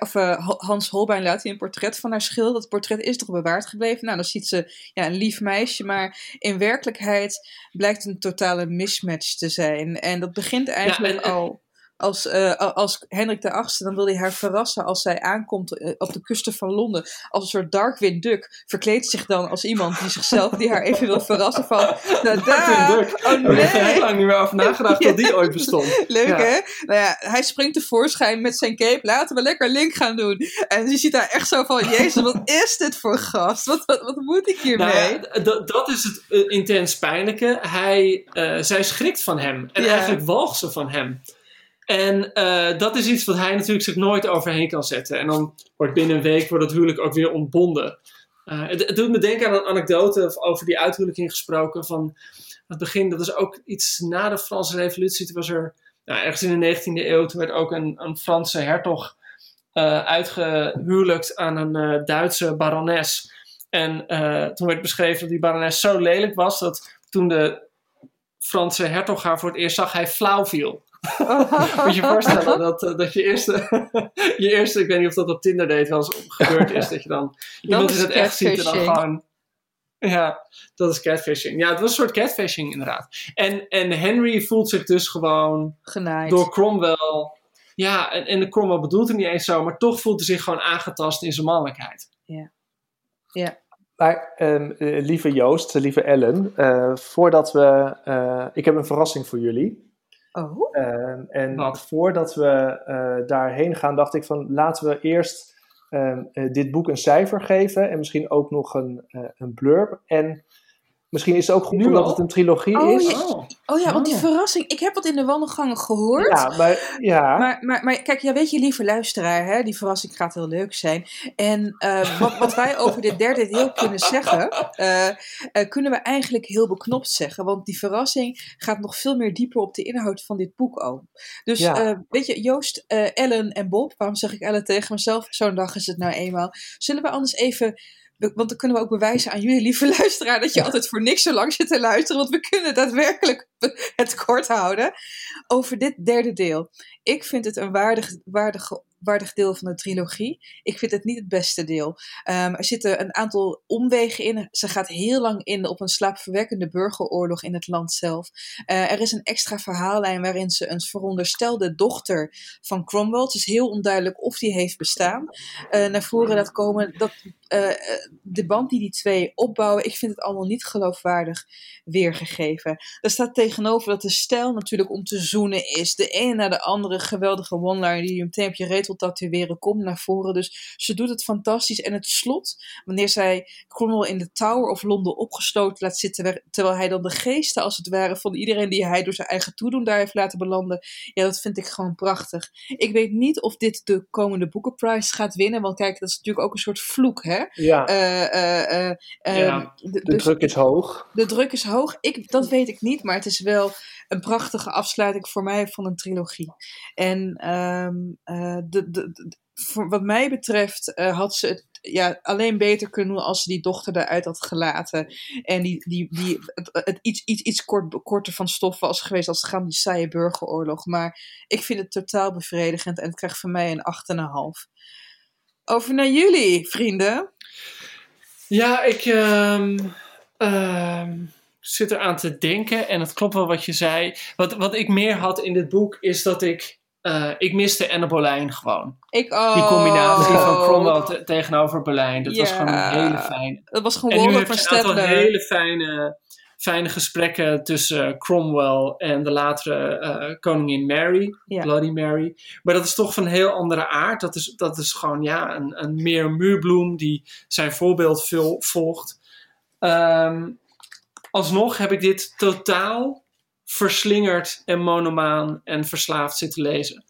of eh, Hans Holbein laat hij een portret van haar schilderen. Dat portret is toch bewaard gebleven. Nou, dan ziet ze ja, een lief meisje, maar in werkelijkheid blijkt een totale mismatch te zijn. En dat begint eigenlijk en- en- al als, eh, als Hendrik de Achtste, dan wil hij haar verrassen als zij aankomt eh, op de kusten van Londen. Als een soort Darkwing Duck verkleedt zich dan als iemand die zichzelf, die haar even wil verrassen van, nou daar, Darkwing Duck. oh Ik heb er heel nee. lang niet meer over nagedacht dat die ooit bestond. Leuk Ja. hè? Nou ja, hij springt tevoorschijn met zijn cape. Laten we lekker Link gaan doen. En je ziet daar echt zo van: Jezus, wat is dit voor gast? Wat, wat, wat moet ik hiermee? Nou ja, dat is het eh, intens pijnlijke. Hij, zij schrikt van hem. En eigenlijk walgt ze van hem. En eh, dat is iets wat hij natuurlijk zich nooit overheen kan zetten. En dan wordt binnen een week wordt het huwelijk ook weer ontbonden. Eh, het, doet me denken aan een anekdote over die uithuwelijking gesproken. Van het begin, dat is ook iets na de Franse revolutie. Toen was er, nou, ergens in de 19e eeuw, toen werd ook een, een Franse hertog eh uitgehuwelijkt aan een Duitse barones. En toen werd beschreven dat die barones zo lelijk was dat toen de Franse hertog haar voor het eerst zag, hij flauw viel. Moet je je voorstellen dat, eh, dat je eerste, je eerste, ik weet niet of dat op Tinder date wel eens gebeurd is, dat je dan iemand is in het echt ziet en dan gewoon... Ja, dat is catfishing. Ja, het was een soort catfishing inderdaad. En, en Henry voelt zich dus gewoon Genaaid. door Cromwell... Ja, en, en de Cromwell bedoelt het niet eens zo, maar toch voelt hij zich gewoon aangetast in zijn mannelijkheid. maar ehm, eh, lieve Joost, lieve Ellen, eh, voordat we, eh, ik heb een verrassing voor jullie. Oh, Ehm, en Wat? voordat we eh, daarheen gaan, dacht ik van laten we eerst ehm, eh, dit boek een cijfer geven en misschien ook nog een, eh, een blurb. En Misschien is het ook goed Nu omdat al? het een trilogie Oh, is. ja. Oh. Oh ja, want die Oh. verrassing. Ik heb wat in de wandelgangen gehoord. Ja, maar ja. Maar, maar, maar kijk, ja, weet je, lieve luisteraar, hè, die verrassing gaat heel leuk zijn. En eh, wat, wat wij over dit derde deel kunnen zeggen, eh, eh, kunnen we eigenlijk heel beknopt zeggen. Want die verrassing gaat nog veel meer dieper op de inhoud van dit boek ook. Dus Ja. eh, weet je, Joost, eh, Ellen en Bob, waarom zeg ik Ellen tegen mezelf? Zo'n dag is het nou eenmaal. Zullen we anders even want dan kunnen we ook bewijzen aan jullie, lieve luisteraar, dat je altijd voor niks zo lang zit te luisteren. Want we kunnen daadwerkelijk het kort houden. Over dit derde deel. Ik vind het een waardig, waardig, waardig deel van de trilogie. Ik vind het niet het beste deel. Ehm, er zitten een aantal omwegen in. Ze gaat heel lang in op een slaapverwekkende burgeroorlog in het land zelf. Eh, er is een extra verhaallijn waarin ze een veronderstelde dochter van Cromwell, het is heel onduidelijk of die heeft bestaan, eh, naar voren laat komen. Dat, eh, eh, de band die die twee opbouwen, ik vind het allemaal niet geloofwaardig weergegeven. Er staat tegenover dat de stijl natuurlijk om te zoenen is. De ene na de andere geweldige one-liner die je meteen op je reet wil tatoeëren komt naar voren. Dus ze doet het fantastisch. En het slot, wanneer zij Cromwell in de Tower of Londen opgesloten laat zitten, terwijl hij dan de geesten als het ware van iedereen die hij door zijn eigen toedoen daar heeft laten belanden, ja, dat vind ik gewoon prachtig. Ik weet niet of dit de komende boekenprijs gaat winnen, want kijk, dat is natuurlijk ook een soort vloek, hè? Ja, Eh, eh, eh, eh, Ja, de- de dus- druk is hoog. de druk is hoog. Ik, dat weet ik niet, maar het is wel een prachtige afsluiting voor mij van een trilogie. En ehm, eh, de, de, voor wat mij betreft had ze het ja, alleen beter kunnen doen als ze die dochter eruit had gelaten. En die, die, die, het, het iets, iets, iets kort, korter van stof was geweest als het gaat om die saaie burgeroorlog. Maar ik vind het totaal bevredigend en het krijgt van mij een 8,5. Over naar jullie, vrienden. Ja, ik ehm, ehm, zit eraan te denken en het klopt wel wat je zei. Wat, wat ik meer had in dit boek is dat ik. eh, ik miste Anne Boleyn gewoon. Ik, oh, Die combinatie van Cromwell te- tegenover Boleyn. Dat was gewoon een hele fijne. Dat was gewoon En nu heb je een aantal hele fijne, fijne gesprekken tussen Cromwell en de latere eh, koningin Mary, Ja. Bloody Mary. Maar dat is toch van een heel andere aard. Dat is, dat is gewoon ja, een, een meer muurbloem die zijn voorbeeld veel volgt. Ehm, alsnog heb ik dit totaal verslingerd en monomaan en verslaafd zitten lezen.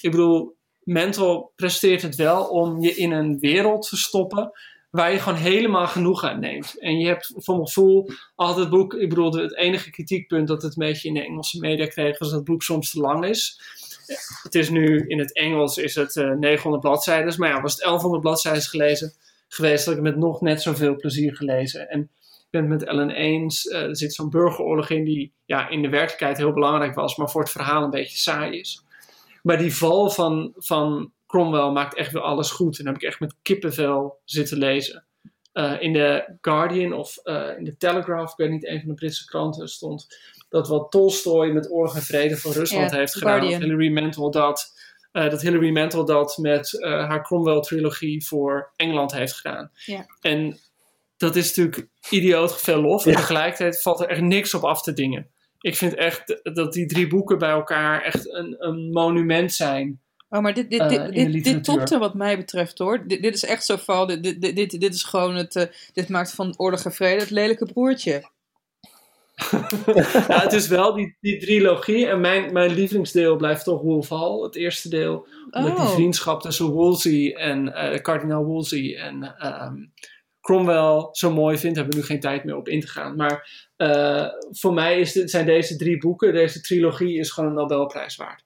Ik bedoel, Mental presteert het wel om je in een wereld te stoppen waar je gewoon helemaal genoeg aan neemt. En je hebt voor mijn gevoel altijd het boek, ik bedoel, het enige kritiekpunt dat het een beetje in de Engelse media kreeg, was dat het boek soms te lang is. Het is nu in het Engels is het eh, 900 bladzijden, maar ja, was het 1100 bladzijden gelezen geweest, had ik met nog net zoveel plezier gelezen. En ik ben het met Ellen eens, eh, er zit zo'n burgeroorlog in die ja, in de werkelijkheid heel belangrijk was, maar voor het verhaal een beetje saai is. Maar die val van, van Cromwell maakt echt weer alles goed. En dan heb ik echt met kippenvel zitten lezen. Eh, in de Guardian of eh, in de Telegraph, ik weet niet, een van de Britse kranten stond dat wat Tolstoy met Oorlog en Vrede van Rusland Ja, heeft gedaan. Guardian. Dat Hilary Mantel dat, eh, dat Hilary Mantel dat met eh, haar Cromwell-trilogie voor Engeland heeft gedaan. Ja. En dat is natuurlijk idioot veel lof. En tegelijkertijd valt er echt niks op af te dingen. Ik vind echt dat die drie boeken bij elkaar echt een, een monument zijn. Oh, maar dit, dit, eh, dit, dit, topte wat mij betreft hoor. Dit, dit is echt zo van, dit, dit, dit, dit is gewoon het, eh, dit maakt van oorlog en vrede het lelijke broertje. ja, het is wel die, die trilogie. En mijn, mijn lievelingsdeel blijft toch Wolf Hall, het eerste deel. Omdat die Oh. vriendschap tussen Wolsey en eh kardinaal Wolsey en ehm, Cromwell zo mooi vindt. Daar hebben we nu geen tijd meer op in te gaan. Maar eh, voor mij is dit, zijn deze drie boeken, deze trilogie, is gewoon een Nobelprijs waard.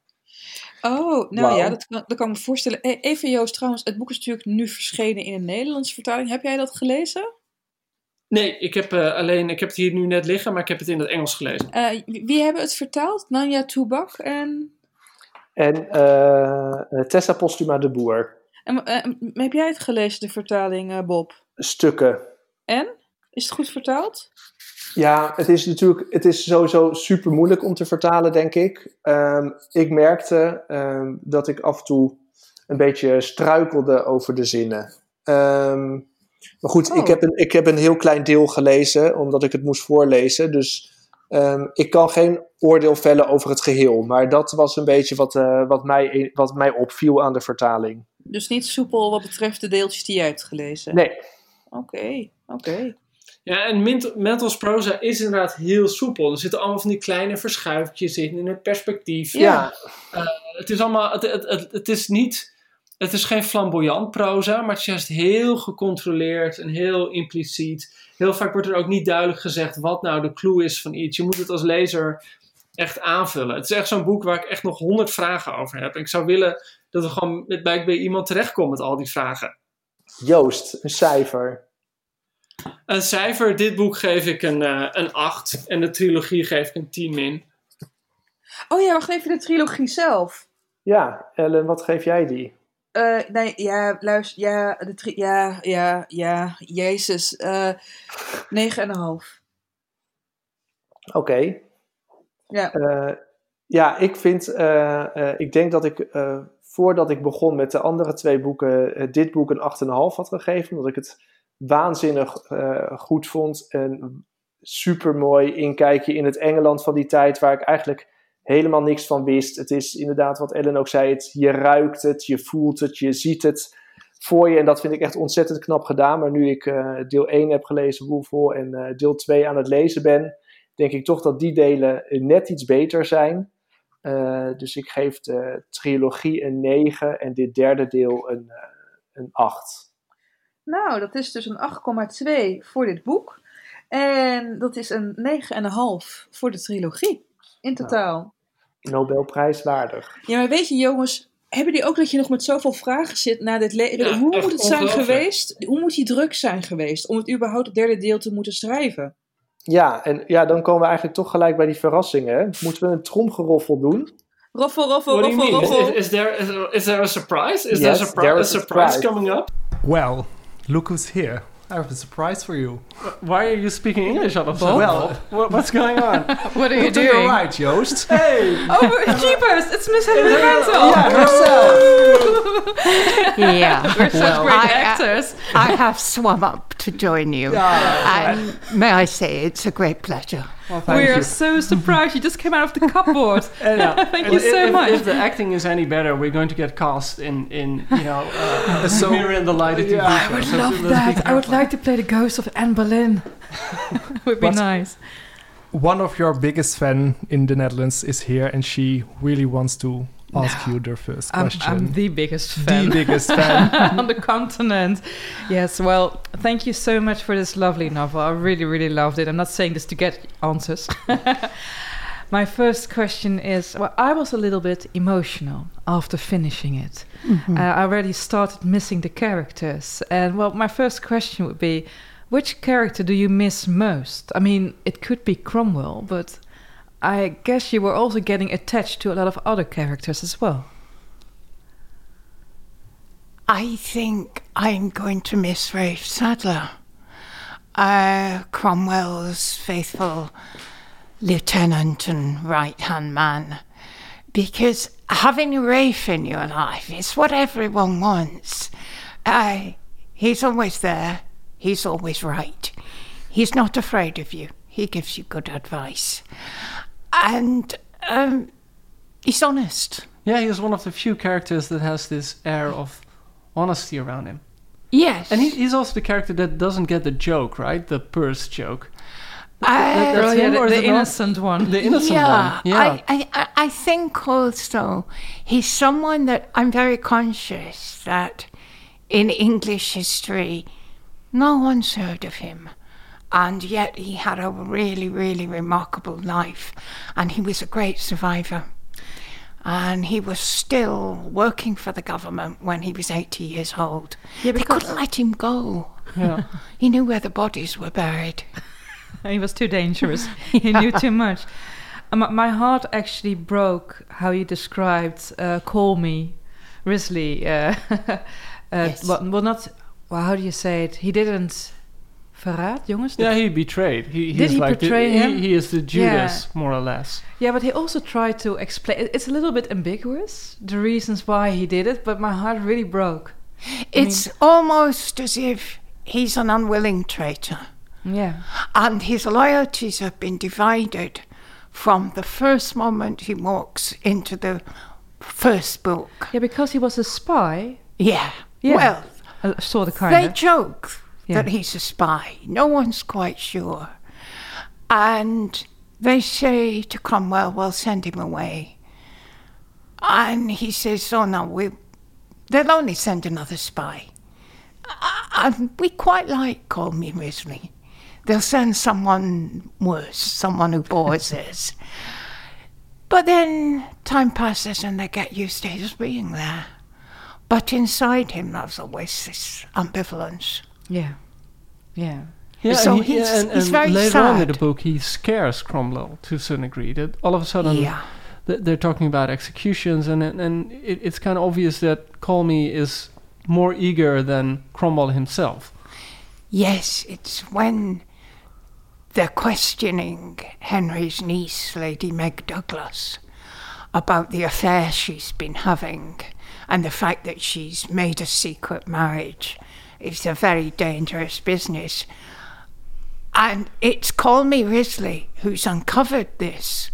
Oh, nou ja, dat, kan- dat kan ik me voorstellen. E- Even Joost, trouwens, het boek is natuurlijk nu verschenen in een Nederlandse vertaling. Heb jij dat gelezen? Nee, ik heb, eh, alleen, ik heb het hier nu net liggen, maar ik heb het in het Engels gelezen. Eh, wie hebben het vertaald? Nanja Toebak en... En eh, Tessa Postuma de Boer. en heb jij het gelezen, de vertaling, eh, Bob? Stukken. En? Is het goed vertaald? Ja, het is natuurlijk het is sowieso super moeilijk om te vertalen, denk ik. Ehm, ik merkte ehm, dat ik af en toe een beetje struikelde over de zinnen. Ehm, maar goed, Oh. ik, heb een, ik heb een heel klein deel gelezen, omdat ik het moest voorlezen. Dus ik kan geen oordeel vellen over het geheel. Maar dat was een beetje wat, eh, wat, mij, wat mij opviel aan de vertaling. Dus niet soepel wat betreft de deeltjes die jij hebt gelezen? Nee, Oké, oké. Ja, en Mental's proza is inderdaad heel soepel. Er zitten allemaal van die kleine verschuifjes in, in het perspectief. Ja, Het is allemaal, het, het, het, het is niet, het is geen flamboyant proza, maar het is juist heel gecontroleerd en heel impliciet. Heel vaak wordt er ook niet duidelijk gezegd wat nou de clue is van iets. Je moet het als lezer echt aanvullen. Het is echt zo'n boek waar ik echt nog honderd vragen over heb. En ik zou willen dat we gewoon met, bij, bij iemand terechtkomen met al die vragen. Joost, een cijfer. Een cijfer, dit boek geef ik een, eh, een 8 en de trilogie geef ik een 10 min. Oh ja, wacht even, de trilogie zelf. Ja, Ellen, wat geef jij die? Eh, nee, ja, luister, ja, de tri ja, ja, ja, jezus. eh negen en een half. Oké. Ja. Eh, ja, ik vind, eh, eh, ik denk dat ik eh, voordat ik begon met de andere twee boeken, eh, dit boek een 8,5 had gegeven. Omdat ik het waanzinnig eh, goed vond. En super mooi inkijkje in het Engeland van die tijd, waar ik eigenlijk helemaal niks van wist. Het is inderdaad wat Ellen ook zei, je ruikt het, je voelt het, je ziet het voor je. En dat vind ik echt ontzettend knap gedaan. Maar nu ik eh, deel 1 heb gelezen, Woefel, en eh, deel 2 aan het lezen ben, denk ik toch dat die delen net iets beter zijn. Dus ik geef de trilogie een 9 en dit derde deel een, een 8. Nou, dat is dus een 8,2 voor dit boek. En dat is een 9,5 voor de trilogie. In totaal. Nobelprijs waardig. Ja, maar weet je jongens, hebben die ook dat je nog met zoveel vragen zit na dit leven? Ja, Hoe moet het zijn geweest? Hoe moet die druk zijn geweest om het überhaupt het derde deel te moeten schrijven? Ja, en ja, dan komen we eigenlijk toch gelijk bij die verrassingen. hè. Moeten we een tromgeroffel doen? Roffel, roffel, What do you roffel, mean? Is, roffel. is, is there, is, is there a surprise? Is Yes, there a, surpri- there a is a surprise surprise. coming up? Well, look who's here. I have a surprise for you. Why are you speaking English all of a sudden? Well, What, what's going on? What are you doing, to your right, Joost. hey! Oh, jeepers, it's Miss Helen Mantel. Yeah, herself. Yeah. We're such Well, great I- I- actors. I have swum up to join you. and may I say, it's a great pleasure. Well, thank We you. are so surprised you just came out of the cupboard. Yeah. Thank And you so if, much. If the acting is any better, we're going to get cast in, in you know, uh, So- Mirror in the Light. TV Yeah. I would So love that. I would like to play the ghost of Anne Boleyn. would be What's- nice. One of your biggest fan in the Netherlands is here, and she really wants to ask you the first I'm, question. I'm the biggest fan. The biggest fan. on the continent. Yes, well, thank you so much for this lovely novel. I really, really loved it. I'm not saying this to get answers. My first question is well, I was a little bit emotional after finishing it. Uh, I already started missing the characters. And well, my first question would be which character do you miss most? I mean, it could be Cromwell, but I guess you were also getting attached to a lot of other characters as well. I think I'm going to miss Rafe Sadler, uh, Cromwell's faithful lieutenant and right hand man. Because having Rafe in your life is what everyone wants. Uh, he's always there, he's always right. He's not afraid of you, he gives you good advice. And um, he's honest. Yeah, he's one of the few characters that has this air of honesty around him. Yes. And he, he's also the character that doesn't get the joke, right? The purse joke. That's him, the, or is the innocent one. The innocent yeah, one. Yeah. I, I, I- I think also he's someone that I'm very conscious that in English history, no one's heard of him. And yet he had a really, really remarkable life. And he was a great survivor. And he was still working for the government when he was 80 years old. Yeah, they couldn't let him go. yeah. He knew where the bodies were buried. he was too dangerous. he knew too much. Uh, my, my heart actually broke how you described uh, "Call Me," Risley. Uh, uh, Yes. well, well, not. Well, how do you say it? He didn't. Verraad, jongens. Yeah, he betrayed. He, Did he like betray he- him? He, is the Judas, more or less. Yeah, but he also tried to explain. It's a little bit ambiguous the reasons why he did it, but my heart really broke. It's almost as if he's an unwilling traitor. Yeah. And his loyalties have been divided from the first moment he walks into the first book. Yeah, because he was a spy. Yeah. Yeah. Well, Uh, sort of, kind they of. Joke that he's a spy. No one's quite sure. And they say to Cromwell, well, send him away. And he says, oh no, we, they'll only send another spy. And we quite like Call Me Risley. They'll send someone worse, someone who bores us. But then time passes and they get used to his being there. But inside him, there's always this ambivalence. Yeah. Yeah. Yeah, So and, he- he's- and, he's and very later on in the book, he scares Cromwell to a certain degree. That all of a sudden, Yeah. th- they're talking about executions, and and, and it, it's kind of obvious that Colmy is more eager than Cromwell himself. Yes, it's when they're questioning Henry's niece, Lady Meg Douglas, about the affair she's been having and the fact that she's made a secret marriage. It's a very dangerous business. And it's Call Me Risley who's uncovered this.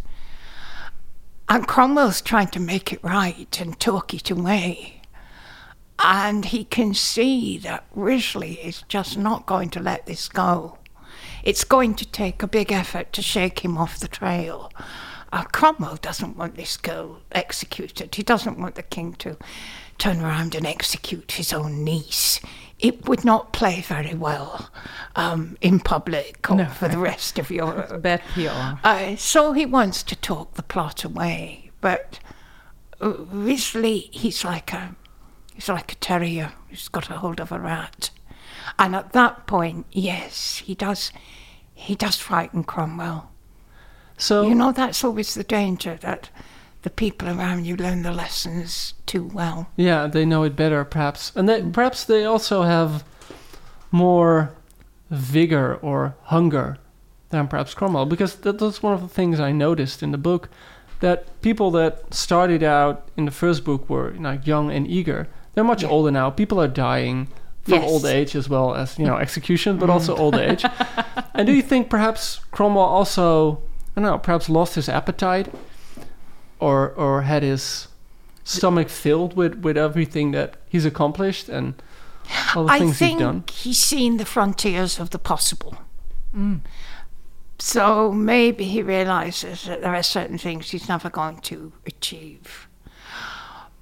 And Cromwell's trying to make it right and talk it away. And he can see that Risley is just not going to let this go. It's going to take a big effort to shake him off the trail. Uh, Cromwell doesn't want this girl executed. He doesn't want the king to turn around and execute his own niece. It would not play very well um, in public or No. for the rest of Europe. Bad PR. Uh, so he wants to talk the plot away, but uh, Risley, he's like a he's like a terrier who's got a hold of a rat, and at that point, yes, he does he does frighten Cromwell. So You know, that's always the danger that the people around you learn the lessons too well. Yeah, they know it better, perhaps, and they, perhaps they also have more vigor or hunger than perhaps Cromwell, because that, that's one of the things I noticed in the book, that people that started out in the first book were like young and eager. They're much Yeah. older now. People are dying from Yes. old age as well as you know execution, but also mm. old age. And do you think perhaps Cromwell also, I don't know, perhaps lost his appetite, or or had his stomach filled with with everything that he's accomplished and all the I things think he's done? he's seen the frontiers of the possible. Mm. So maybe he realizes that there are certain things he's never going to achieve.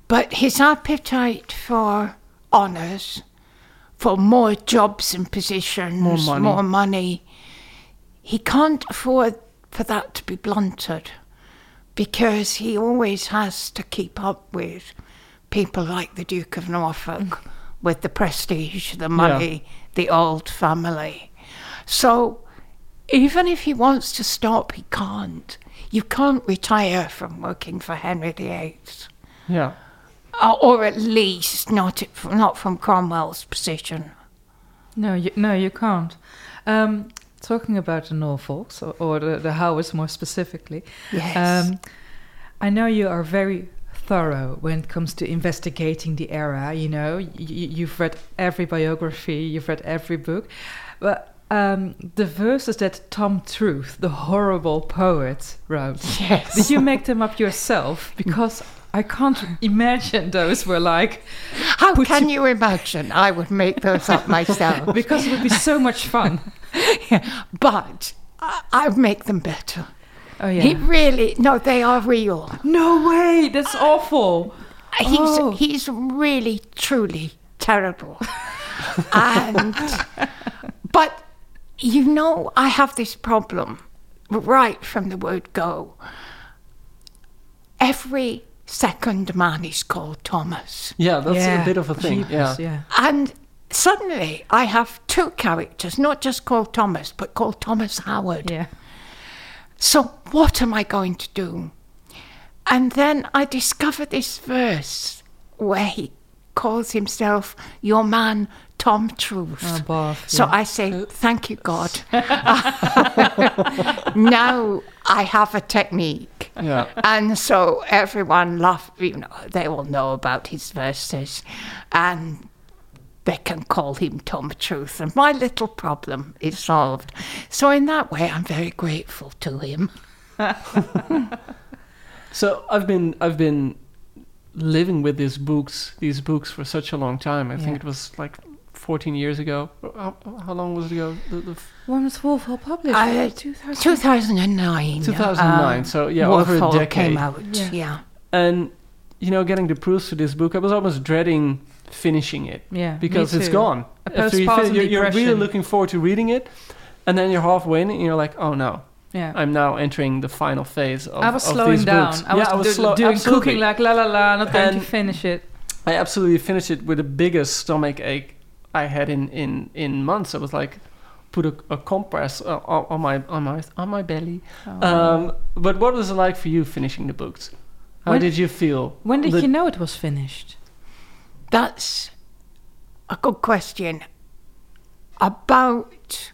But his appetite for honours, for more jobs and positions, More money. more money, he can't afford for that to be blunted because he always has to keep up with people like the Duke of Norfolk with the prestige, the money, the old family. So even if he wants to stop, he can't. You can't retire from working for Henry VIII. Yeah. Uh, or at least not not from Cromwell's position. No, you, no, you can't. Um, talking about the Norfolks, or, or the, the Howards more specifically, Yes. um, I know you are very thorough when it comes to investigating the era. You know, y- you've read every biography, you've read every book, but um, the verses that Tom Truth, the horrible poet, wrote. Yes. Did you make them up yourself? Because I can't imagine those were like. How can you imagine? I would make those up myself. Because it would be so much fun. yeah, but I, I'd make them better. Oh yeah. He really no, they are real. no way. That's awful. He's Oh. he's really truly terrible. and but you know, I have this problem right from the word go. Every second man is called Thomas. Yeah, that's yeah. a bit of a thing. Jeepers, yeah. yeah. And suddenly I have two characters, not just called Thomas, but called Thomas Howard. Yeah. So what am I going to do? And then I discover this verse where he calls himself your man Tom Truth. Ah, oh, Bob, so yeah. I say, thank you, God. now I have a technique. Yeah. And so everyone laugh, you know, they all know about his verses and they can call him Tom Truth. And my little problem is solved. So in that way, I'm very grateful to him. So I've been I've been living with these books these books for such a long time. I think it was like 14 years ago. How, how long was it ago? The, the f- When was Wolf Hall published? Uh, 2000. 2009. 2009. um, so yeah, Wolf over a Hall decade. came out. Yeah. Yeah. And you know, getting the proofs to this book, I was almost dreading finishing it Yeah, because it's gone. A After you postpartum fin- you're, you're really looking forward to reading it, and then you're halfway in, and you're like, oh no, Yeah. I'm now entering the final phase of, I was of slowing these down. books. I was, yeah, I was do- slow- doing absolutely. cooking like la la la, not going to finish it. I absolutely finished it with the biggest stomach ache I had in in in months. I was like, put a, a compress uh, on on my on my on my belly. Oh. Um, but what was it like for you finishing the books? How When- did you feel? when did The- you know it was finished? That's a good question. About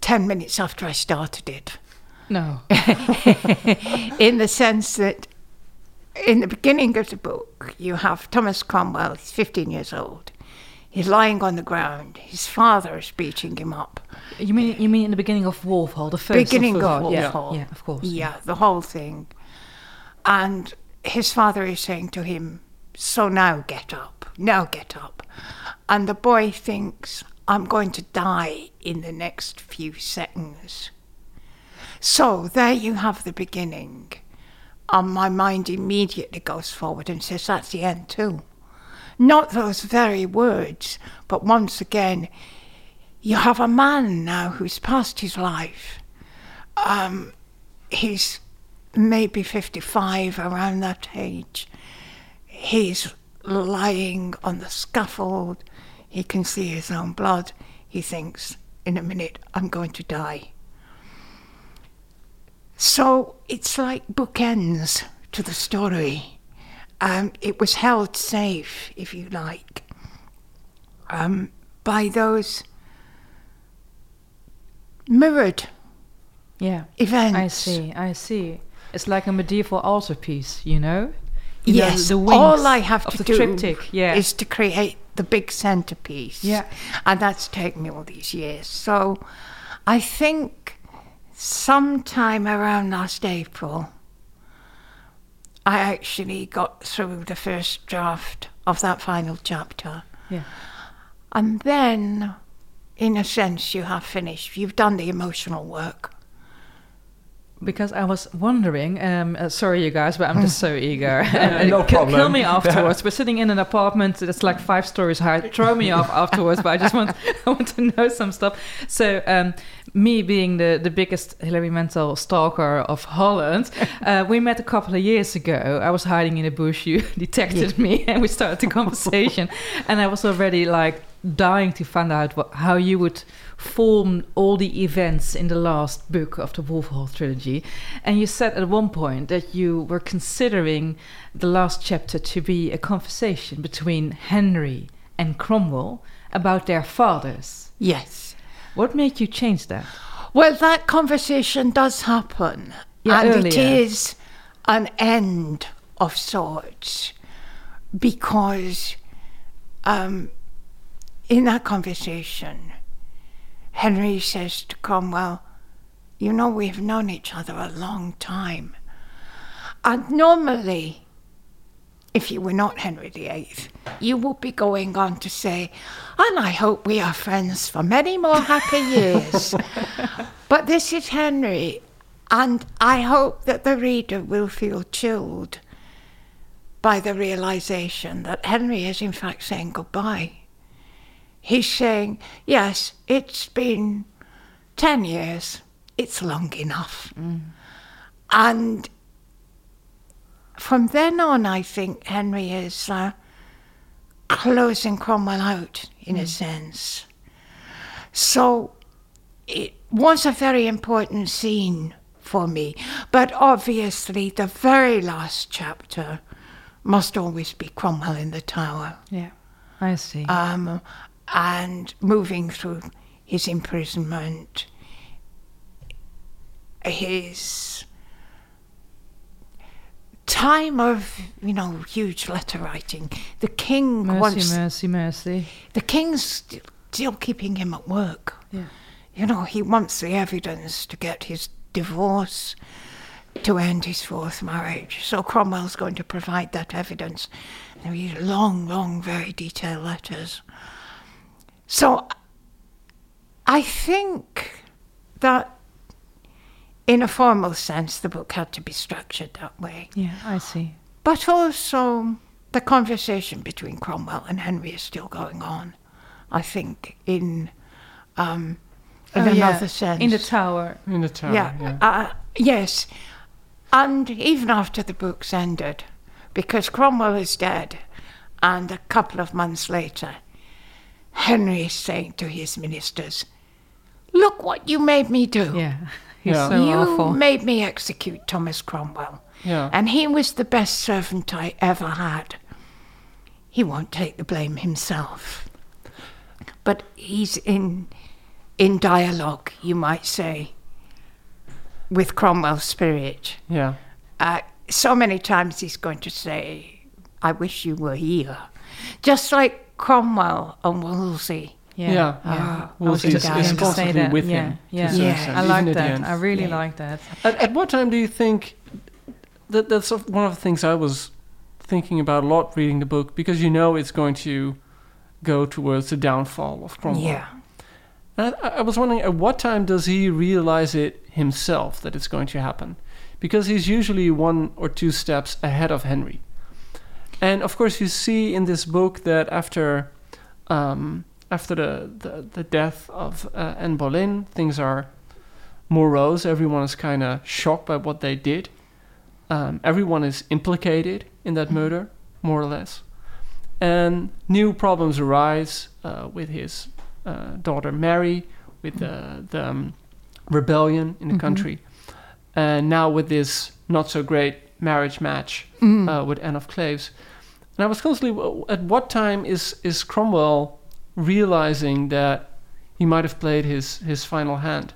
10 minutes after I started it. No. in the sense that in the beginning of the book, you have Thomas Cromwell, he's 15 years old. He's lying on the ground. His father is beating him up. You mean you mean in the beginning of Wolf Hall, the first Beginning of, of Wolf yeah, Hall. Yeah, of course. Yeah, the whole thing. And his father is saying to him, So now get up, now get up. And the boy thinks, I'm going to die in the next few seconds. So there you have the beginning. And my mind immediately goes forward and says, That's the end too. Not those very words, but once again, you have a man now who's past his life. Um, he's maybe 55, around that age. He's lying on the scaffold. He can see his own blood. He thinks, in a minute, I'm going to die. So it's like bookends to the story. Um, it was held safe, if you like, um, by those mirrored Yeah. events. I see, I see. It's like a medieval altarpiece, you know? You know, Yes, the wings all I have to do triptych, yeah. is to create the big centerpiece. Yeah. And that's taken me all these years. So I think sometime around last April, I actually got through the first draft of that final chapter. Yeah. And then, in a sense, you have finished. You've done the emotional work. Because I was wondering, um, uh, sorry you guys, but I'm just so eager. And, No uh, kill, me afterwards. We're sitting in an apartment that's like five stories high. Throw me off afterwards, but I just want I want to know some stuff. So, um, me being the, the biggest Hilary Mantel stalker of Holland, uh, we met a couple of years ago. I was hiding in a bush. You detected me, and we started the conversation. and I was already like dying to find out what, how you would form all the events in the last book of the Wolf Hall trilogy. And you said at one point that you were considering the last chapter to be a conversation between Henry and Cromwell about their fathers. Yes. What made you change that? Well, that conversation does happen. Yeah, and earlier. it is an end of sorts because um, in that conversation, Henry says to Cromwell, You know, we've known each other a long time. And normally, if you were not Henry VIII, you would be going on to say, and I hope we are friends for many more happy years. but this is Henry, and I hope that the reader will feel chilled by the realization that Henry is in fact saying goodbye. He's saying, yes, it's been 10 years, it's long enough. And from then on, I think Henry is uh, closing Cromwell out in a sense. So it was a very important scene for me. But obviously, the very last chapter must always be Cromwell in the Tower. Yeah, I see. Um, and moving through his imprisonment, his time of, you know, huge letter writing. The king mercy, wants mercy, mercy. the king's st- still keeping him at work. Yeah. You know, he wants the evidence to get his divorce, to end his fourth marriage. So Cromwell's going to provide that evidence. These long, long, very detailed letters. So I think that in a formal sense, the book had to be structured that way. Yeah, I see. But also, the conversation between Cromwell and Henry is still going on. I think in um, in Oh, yeah, another sense. In the tower. In the tower. yeah, Yeah. Uh, yes, and even after the book's ended, because Cromwell is dead, and a couple of months later, Henry is saying to his ministers, "Look what you made me do." Yeah. He's Yeah. so you awful. made me execute Thomas Cromwell. Yeah. And he was the best servant I ever had. He won't take the blame himself. But he's in in dialogue, you might say, with Cromwell's spirit. yeah. Uh, so many times he's going to say, I wish you were here. Just like Cromwell and Wolsey. Yeah. Yeah. Ah, I Wolsey is, just is to say constantly with yeah. him. to Yeah. Yeah. I like that. I really Yeah. like that. At, at what time do you think that that's one of the things I was thinking about a lot reading the book because you know it's going to go towards the downfall of Cromwell. Yeah. And I, I was wondering at what time does he realize it himself that it's going to happen? Because he's usually one or two steps ahead of Henry. And of course, you see in this book that after um, after the, the, the death of uh, Anne Boleyn, things are morose. Everyone is kind of shocked by what they did. Um, everyone is implicated in that murder, more or less. And new problems arise uh, with his uh, daughter Mary, with the, the um, rebellion in the country, and now with this not so great marriage match uh, with Anne of Cleves. And I was constantly, at what time is, is Cromwell realizing that he might have played his, his final hand?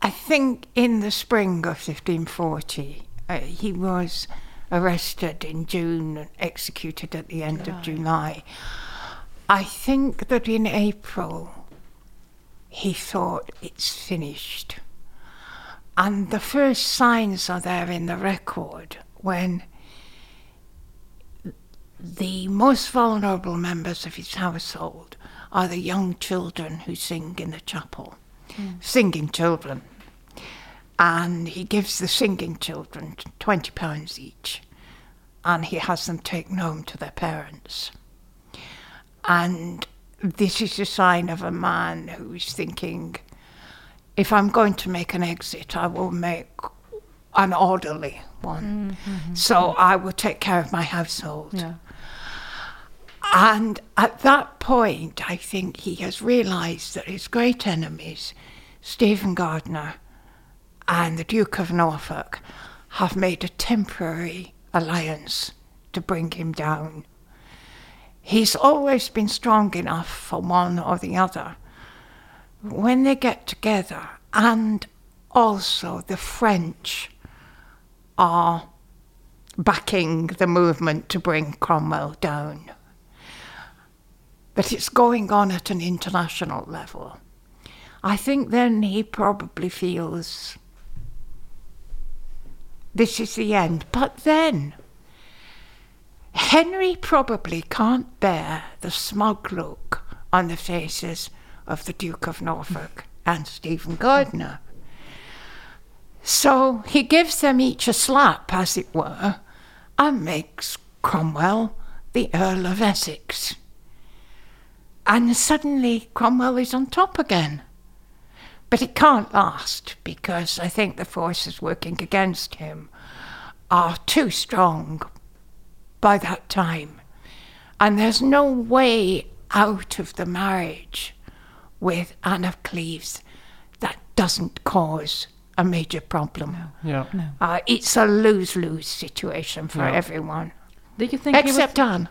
I think in the spring of 1540, uh, he was arrested in June and executed at the end of July. I think that in April, he thought it's finished. And the first signs are there in the record when the most vulnerable members of his household are the young children who sing in the chapel hmm. singing children. And he gives the singing children twenty pounds each, and he has them taken home to their parents. And this is a sign of a man who's thinking, if I'm going to make an exit, I will make an orderly one. Mm-hmm. So I will take care of my household. Yeah. And at that point, I think he has realised that his great enemies, Stephen Gardiner and the Duke of Norfolk, have made a temporary alliance to bring him down. He's always been strong enough for one or the other. When they get together, and also the French are backing the movement to bring Cromwell down but it's going on at an international level. I think then he probably feels this is the end. But then Henry probably can't bear the smug look on the faces of the Duke of Norfolk and Stephen Gardiner. So he gives them each a slap, as it were, and makes Cromwell the Earl of Essex. And suddenly Cromwell is on top again. But it can't last because I think the forces working against him are too strong by that time. And there's no way out of the marriage with Anne of Cleves that doesn't cause a major problem. Yeah. Uh, it's a lose lose situation for Yeah. everyone. Did you think Except was, Anne.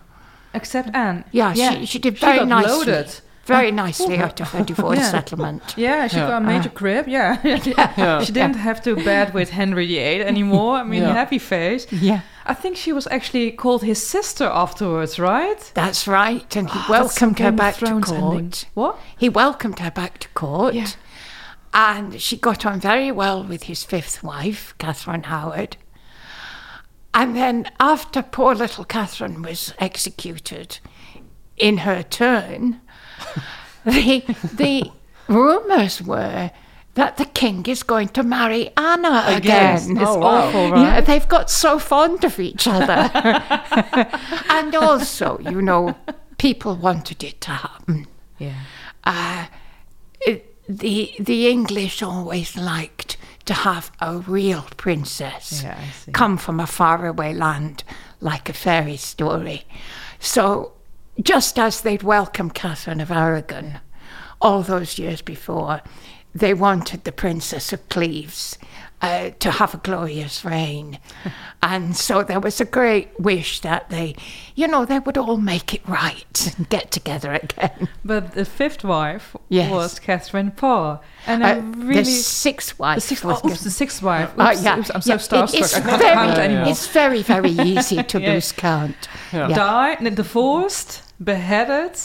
Except Anne? Yeah, She, she did She very got nicely. loaded. Very oh, nicely out of her divorce Yeah. settlement. Yeah, she Yeah. got a major crib. Yeah, Yeah. she didn't have to bed with Henry VIII anymore. I mean, Yeah. happy face. Yeah. I think she was actually called his sister afterwards, right? That's right, and he ah, that's some welcomed her back to court. ending. What? He welcomed her back to court. Yeah. And she got on very well with his fifth wife, Catherine Howard. And then after poor little Catherine was executed in her turn, the, the rumours were that the king is going to marry Anna again. It's Oh, wow. awful, right? Yeah, they've got so fond of each other. and also, you know, people wanted it to happen. Yeah. Uh, it, the the English always liked to have a real princess Yeah, come from a faraway land, like a fairy story. So, just as they'd welcomed Catherine of Aragon all those years before, they wanted the Princess of Cleves uh, to have a glorious reign. and so there was a great wish that they, you know, they would all make it right and get together again. But the fifth wife Yes. was Catherine Parr. And I Uh, really. the sixth wife the sixth, oh, oops, the sixth wife. Oh, Oops, yeah. oops, I'm so yeah, starstruck. it's I can't very, count anymore. It's very, very easy to Yeah. lose count. Yeah. Yeah. Died, divorced, beheaded,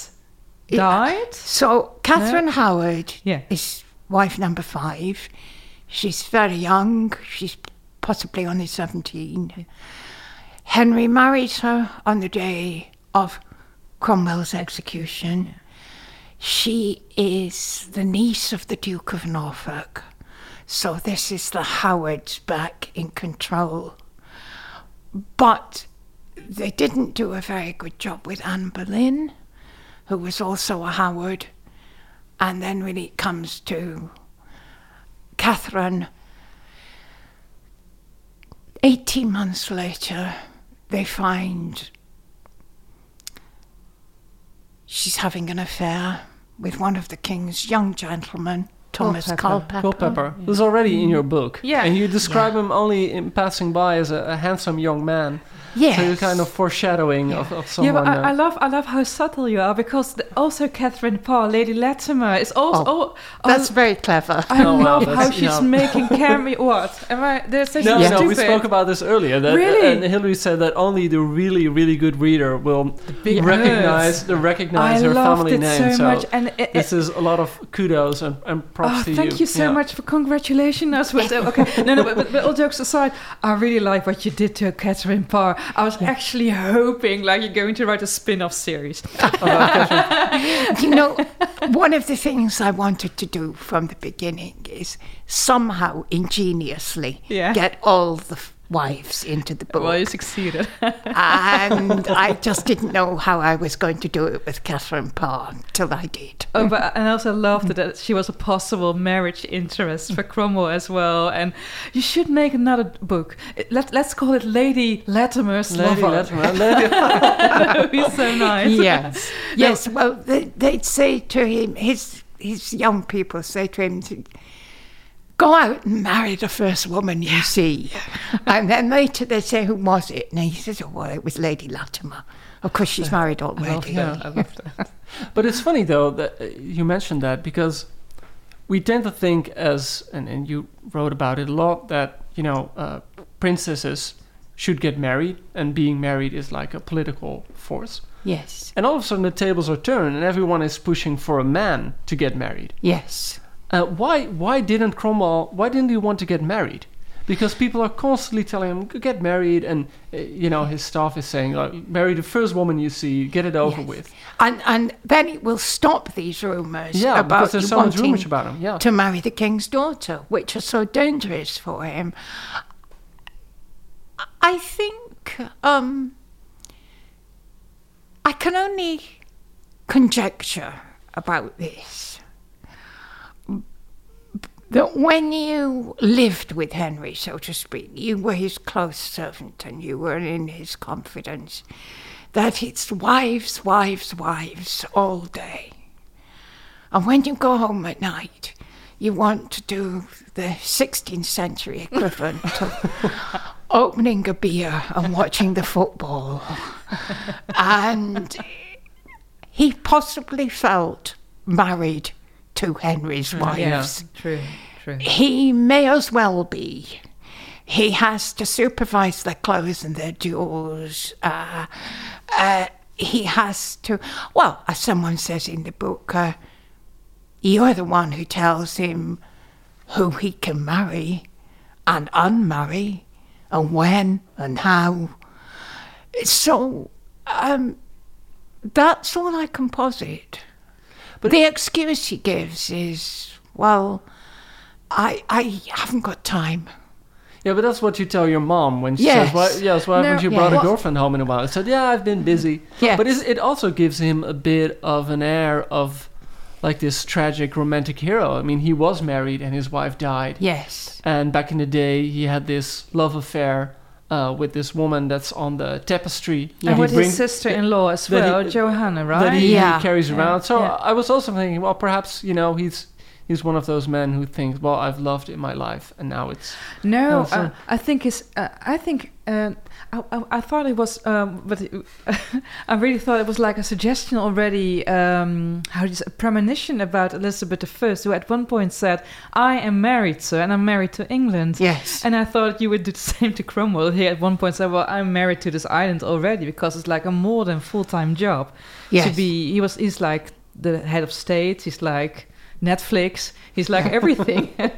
died. So Catherine Howard is wife number five. She's very young. She's possibly only 17. Henry marries her on the day of Cromwell's execution. She is the niece of the Duke of Norfolk. So this is the Howards back in control. But they didn't do a very good job with Anne Boleyn, who was also a Howard. And then when it comes to Catherine, 18 months later, they find she's having an affair with one of the king's young gentlemen, Thomas Culpepper. Culpeper, who's already in your book. Yeah. And you describe him only in passing by as a, a handsome young man. Yes. So you're kind of foreshadowing of, of Yeah, but I, uh, I love I love how subtle you are because the, also Catherine Parr, Lady Latimer, is also. Oh, Oh, That's very clever. I Oh, wow, love how she's yeah. making cameo. What am I? They're such no, Yeah. no, we spoke about this earlier. That, Really? And Hilary said that only the really, really good reader will big recognize the recognize I her loved family it name. so much, and it, this is a lot of kudos and, and props Oh, to you. thank you so Yeah. much for congratulating us with okay. No, no, but, but, but all jokes aside, I really like what you did to Catherine Parr. I was actually hoping like you're going to write a spin-off series. Oh, you know, one of the things I wanted to do from the beginning is somehow ingeniously Yeah. get all the wives into the book. Well, you succeeded. and I just didn't know how I was going to do it with Catherine Parr till I did. Oh, but and I also loved that she was a possible marriage interest for Cromwell as well. And you should make another book. Let Let's call it Lady Latimer's Lady Lover. Latimer, Lady that would be so nice. Yes, yes. Well, they, they'd say to him, his his young people say to him, "Go out and marry the first woman you see," and then later they say, "Who was it?" And he says, "Oh, well, it was Lady Latimer. Of course, she's married already." Yeah, I love that. But it's funny though that uh, you mentioned that because we tend to think as and, and you wrote about it a lot that you know uh, princesses should get married and being married is like a political force. Yes, And all of a sudden the tables are turned and everyone is pushing for a man to get married. yes. Uh, why why didn't Cromwell why didn't he want to get married? Because people are constantly telling him get married and uh, you know his staff is saying like marry the first woman you see get it over Yes. with. And and then it will stop these rumours Yeah, about because there's so much rumors about him. Yeah. to marry the king's daughter, which are so dangerous for him. I think um, I can only conjecture about this. That when you lived with Henry, so to speak, you were his close servant and you were in his confidence, that it's wives, wives, wives all day. And when you go home at night, you want to do the 16th century equivalent of opening a beer and watching the football. and he possibly felt married to Henry's wives. True, true. He may as well be. He has to supervise their clothes and their jewels. Uh, uh, he has to, well, as someone says in the book, uh, you're the one who tells him who he can marry and unmarry and when and how. So um, that's all I can posit. But the excuse he gives is, well, I I haven't got time. Yeah, but that's what you tell your mom when she Yes. says, "Why, yes, why No, haven't you yeah. brought a girlfriend home in a while?" I said, "Yeah, I've been busy." Yes. But it also gives him a bit of an air of like this tragic romantic hero. I mean, he was married and his wife died, Yes. and back in the day, he had this love affair uh, with this woman that's on the tapestry. and he with his sister-in-law as that he- well, Johanna, right? that he, Yeah. he carries Yeah. around. So Yeah. I was also thinking, well, perhaps you know he's he's one of those men who thinks, well, I've loved in my life, and now it's No, No, so- uh, I think it's. Uh, I think. I, I, I thought it was, um, but it, I really thought it was like a suggestion already. Um, how do you say, a premonition about Elizabeth I, who at one point said, "I am married, sir, and I'm married to England." Yes. And I thought you would do the same to Cromwell. He at one point said, "Well, I'm married to this island already because it's like a more than full time job Yes. to be." He was. He's like the head of state. He's like Netflix. He's like everything.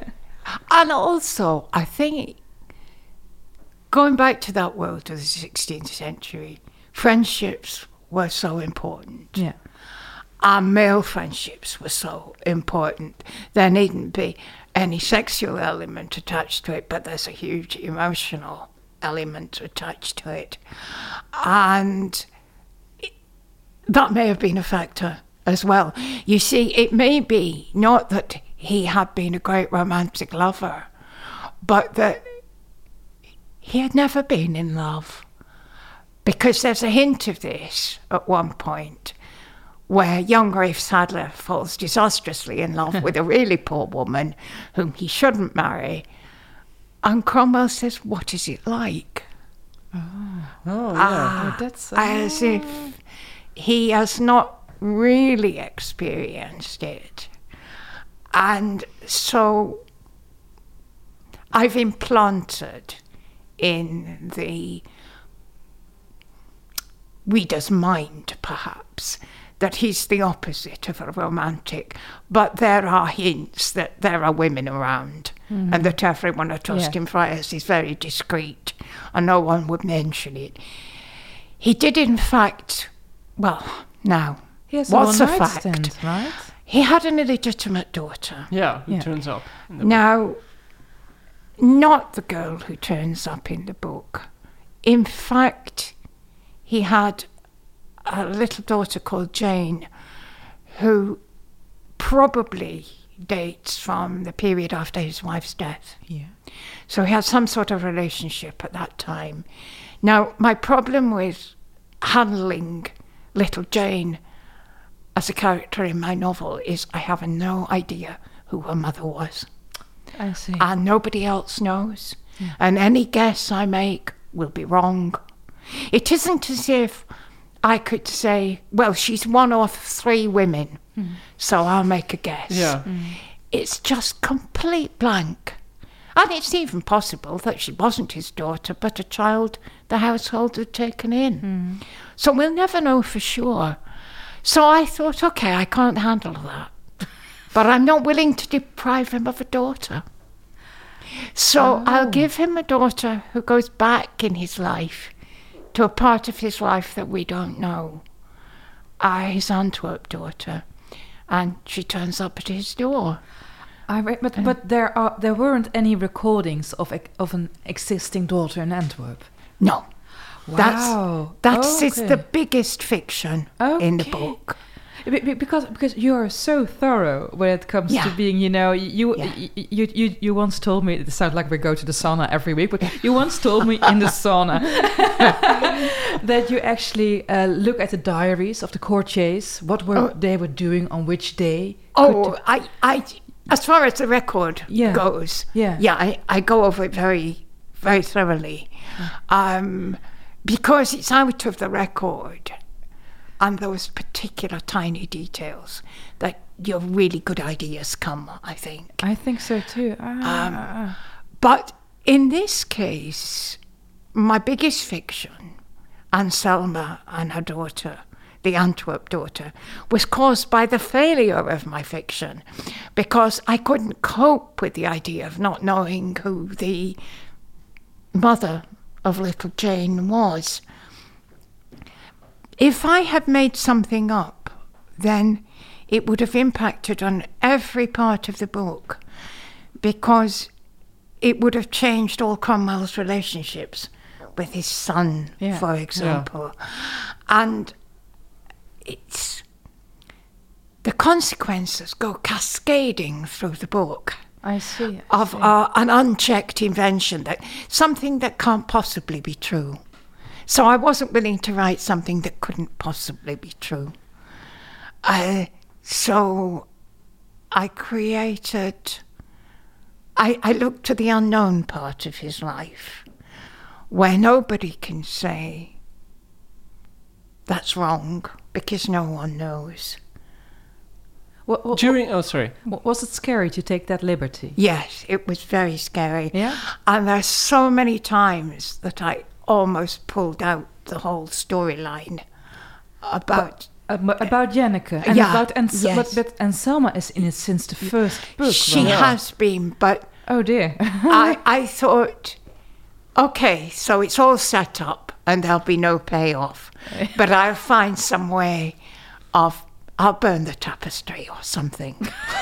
And also, I think going back to that world of the 16th century, friendships were so important. yeah. Our male friendships were so important. There needn't be any sexual element attached to it, but there's a huge emotional element attached to it. And that may have been a factor as well. You see, it may be not that he had been a great romantic lover, but that he had never been in love. Because there's a hint of this at one point where young Rafe Sadler falls disastrously in love with a really poor woman whom he shouldn't marry. And Cromwell says, What is it like? oh Ah, Oh, that's as if he has not really experienced it. And so I've implanted in the reader's mind, perhaps, that he's the opposite of a romantic, but there are hints that there are women around mm. and that everyone at Austin Friars is very discreet and no one would mention it. He did, in fact, well, now, He has what's a a one-night fact? stand, right? He had an illegitimate daughter. yeah, it Yeah. turns up. in the- Now, not the girl who turns up in the book. In fact, he had a little daughter called Jane, who probably dates from the period after his wife's death. Yeah. So he had some sort of relationship at that time. Now, my problem with handling little Jane as a character in my novel is I have no idea who her mother was I see. and nobody else knows. And any guess I make will be wrong. It isn't as if I could say, well, she's one of three women, hmm. so I'll make a guess. Yeah. Hmm. It's just complete blank. And it's even possible that she wasn't his daughter, but a child the household had taken in. Hmm. So we'll never know for sure. So I thought, okay, I can't handle that. But I'm not willing to deprive him of a daughter. So I'll oh. give him a daughter who goes back in his life to a part of his life that we don't know. I, his Antwerp daughter. And she turns up at his door. I read, but but there are there weren't any recordings of of an existing daughter in Antwerp. No. Wow. That's that's it's the biggest fiction in the book. Be- be- because because you are so thorough when it comes to being you know you, Yeah. you you you you once told me it sounds like we go to the sauna every week but you once told me in the sauna that you actually uh, look at the diaries of the courtiers what were Oh. they were doing on which day Oh, I, I, as far as the record Yeah. goes, Yeah. yeah, I, I go over it very, very thoroughly, um, because it's out of the record, and those particular tiny details that your really good ideas come. I think. I think so too Um, ah. But in this case, my biggest fiction, Anselma and her daughter, the Antwerp daughter, was caused by the failure of my fiction because I couldn't cope with the idea of not knowing who the mother of little Jane was. If I had made something up, then it would have impacted on every part of the book because it would have changed all Cromwell's relationships with his son, Yeah. for example. And it's the consequences go cascading through the book I see. I of see. uh, an unchecked invention that something that can't possibly be true. So I wasn't willing to write something that couldn't possibly be true. Uh, so I created. I, I looked to the unknown part of his life, where nobody can say that's wrong because no one knows. What, what, During oh sorry. what- was it scary to take that liberty? Yes, it was very scary. Yeah? And there's so many times that I almost pulled out the whole storyline about. Ab- uh, eh, about Janneke and Yeah, about and yes. but, but Anselma is in it since the first book. she right? has been, but Oh dear. I, I thought, okay, so it's all set up and there'll be no payoff, but I'll find some way of. I'll burn the tapestry or something.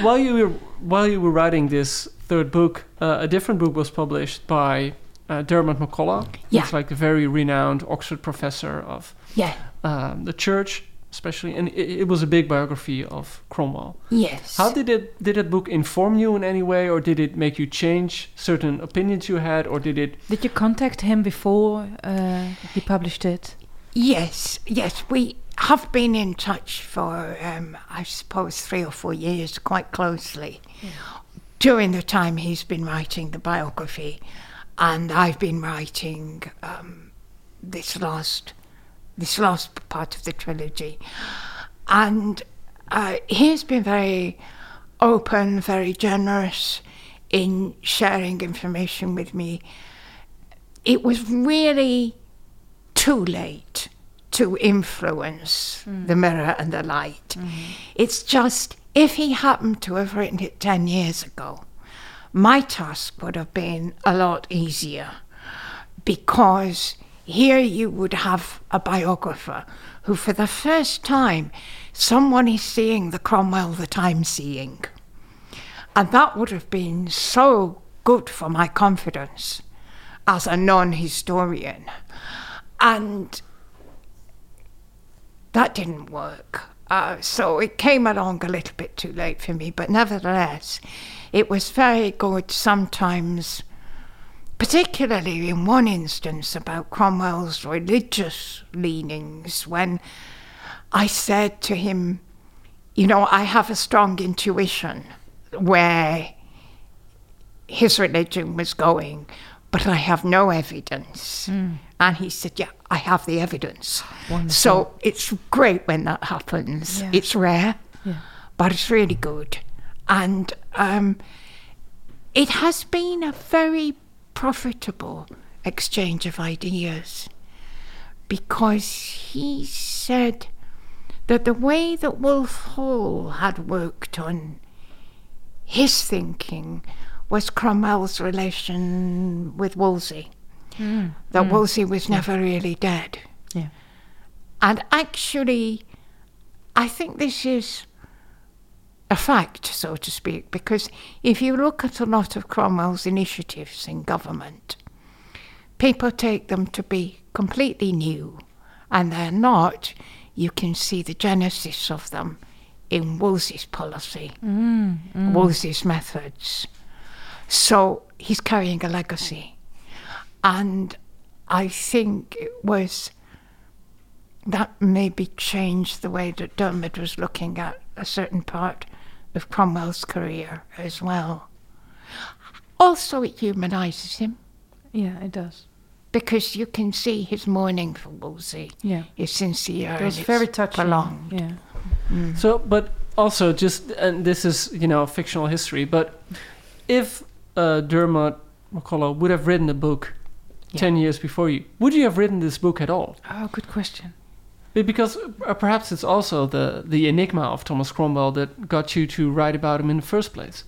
while you were while you were writing this third book, uh, a different book was published by uh, Diarmaid MacCulloch. Yeah. He's like a very renowned Oxford professor of Yeah, um, the church, especially, and it, it was a big biography of Cromwell. yes. How did it did that book inform you in any way, or did it make you change certain opinions you had, or did it? Did you contact him before uh, he published it? Yes, yes, we have been in touch for, um, I suppose, three or four years, quite closely. During the time he's been writing the biography, and I've been writing um, this last, this last part of the trilogy, and uh, he's been very open, very generous in sharing information with me. It was really too late to influence the mirror and the light. It's just if he happened to have written it 10 years ago, my task would have been a lot easier because here you would have a biographer who, for the first time, someone is seeing the Cromwell that I'm seeing. And that would have been so good for my confidence as a non historian. And that didn't work. Uh, so it came along a little bit too late for me, but nevertheless, it was very good sometimes, particularly in one instance about Cromwell's religious leanings, when I said to him, You know, I have a strong intuition where his religion was going, but I have no evidence. And he said, Yeah, I have the evidence. So it's great when that happens. Yeah. It's rare, Yeah. but it's really good. And um, it has been a very profitable exchange of ideas because he said that the way that Wolf Hall had worked on his thinking was Cromwell's relation with Wolsey. Mm. That mm. Wolsey was never really dead. Yeah. And actually, I think this is a fact, so to speak, because if you look at a lot of Cromwell's initiatives in government, people take them to be completely new, and they're not. You can see the genesis of them in Wolsey's policy, mm, Wolsey's methods. So he's carrying a legacy. And I think it was that maybe changed the way that Diarmaid was looking at a certain part of Cromwell's career as well. Also, it humanises him Yeah, it does. because you can see his mourning for Wolsey Yeah. is sincere. It was very it's touching. Prolonged. Yeah. So, but also just and this is you know fictional history, but if uh, Diarmaid MacCulloch would have written a book ten years before you, would you have written this book at all? Oh, good question. Be- Because uh, perhaps it's also the the enigma of Thomas Cromwell that got you to write about him in the first place.